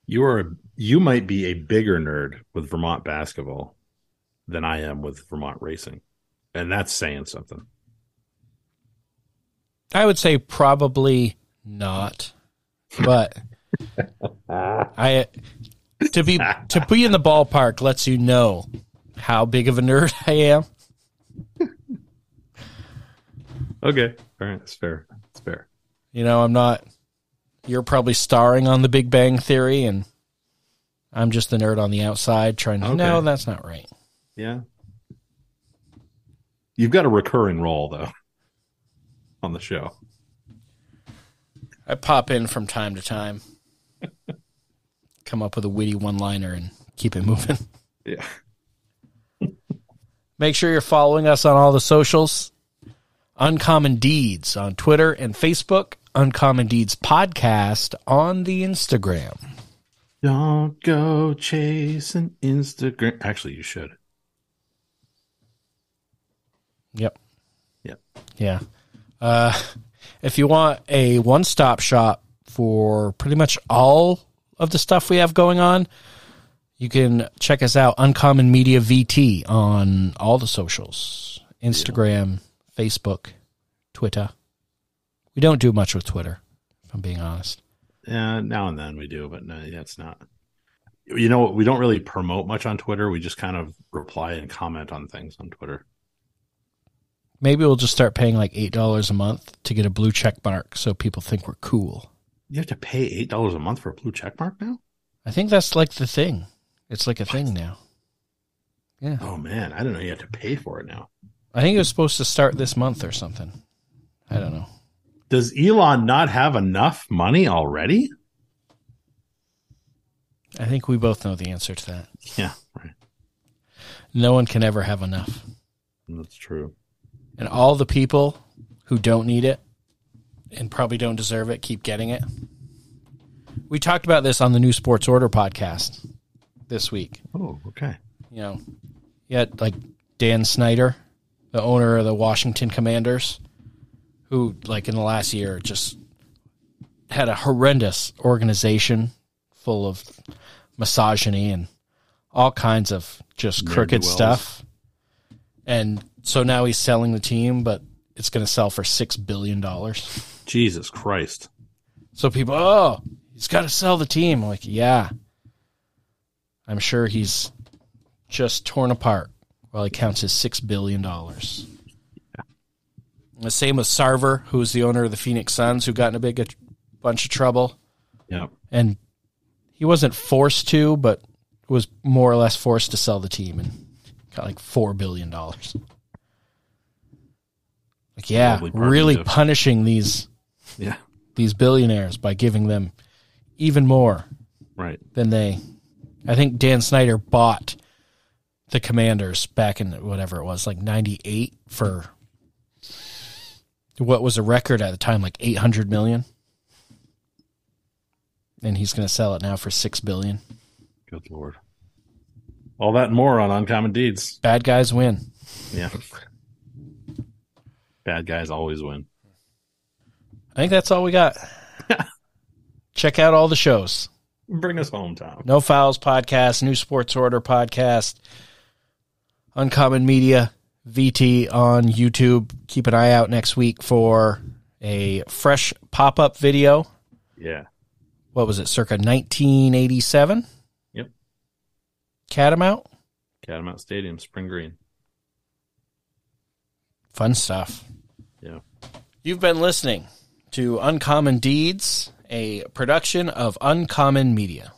You are. A, you might be a bigger nerd with Vermont basketball than I am with Vermont racing, and that's saying something. I would say probably not, but I to be to be in the ballpark lets you know how big of a nerd I am. Okay. All right. That's fair. You know, I'm not. You're probably starring on The Big Bang Theory, and I'm just the nerd on the outside trying to. Okay. No, that's not right. Yeah. You've got a recurring role though on the show. I pop in from time to time, come up with a witty one-liner, and keep it moving. Yeah. Make sure you're following us on all the socials. Uncommon Deeds on Twitter and Facebook. Uncommon Deeds Podcast on the Instagram. Don't go chasing Instagram. Actually, you should. Yep. Yep. Yeah. Uh, if you want a one stop shop for pretty much all of the stuff we have going on, you can check us out, Uncommon Media VT, on all the socials Instagram, Facebook, Twitter. We don't do much with Twitter, if I'm being honest. Yeah, now and then we do, but no, yeah, it's not. You know, we don't really promote much on Twitter. We just kind of reply and comment on things on Twitter. Maybe we'll just start paying like $8 a month to get a blue check mark so people think we're cool. You have to pay eight dollars a month for a blue check mark now. I think that's like the thing. It's like a thing now. Yeah. Oh man, I don't know you have to pay for it now. I think it was supposed to start this month or something. I don't know. Does Elon not have enough money already? I think we both know the answer to that. Yeah, right. No one can ever have enough. That's true. And all the people who don't need it and probably don't deserve it keep getting it. We talked about this on the new Sports Order podcast this week. Oh, okay. You know, you had like Dan Snyder, the owner of the Washington Commanders, who, like, in the last year just had a horrendous organization full of misogyny and all kinds of just crooked stuff. And so now he's selling the team, but it's going to sell for $6 billion. Jesus Christ. So people, oh, he's got to sell the team. I'm like, yeah. I'm sure he's just torn apart while he counts his six billion dollars. The same with Sarver, who's the owner of the Phoenix Suns, who got in a big a bunch of trouble, Yeah. and he wasn't forced to, but was more or less forced to sell the team and got like four billion dollars. Like, yeah, really punishing these Yeah. these billionaires by giving them even more Right. than they. I think Dan Snyder bought the Commanders back in whatever it was, like '98 for what was a record at the time, like 800 million, and he's going to sell it now for six billion. Good lord. All that and more on Uncommon Deeds. Bad guys win. Yeah. Bad guys always win. I think that's all we got. Check out all the shows. Bring us home, Tom. No Fouls podcast, New Sports Order podcast, Uncommon Media, VT on YouTube. Keep an eye out next week for a fresh pop up video. Yeah. What was it, circa 1987? Yep. Catamount? Catamount Stadium, Spring Green. Fun stuff. Yeah. You've been listening to Uncommon Deeds, a production of Uncommon Media.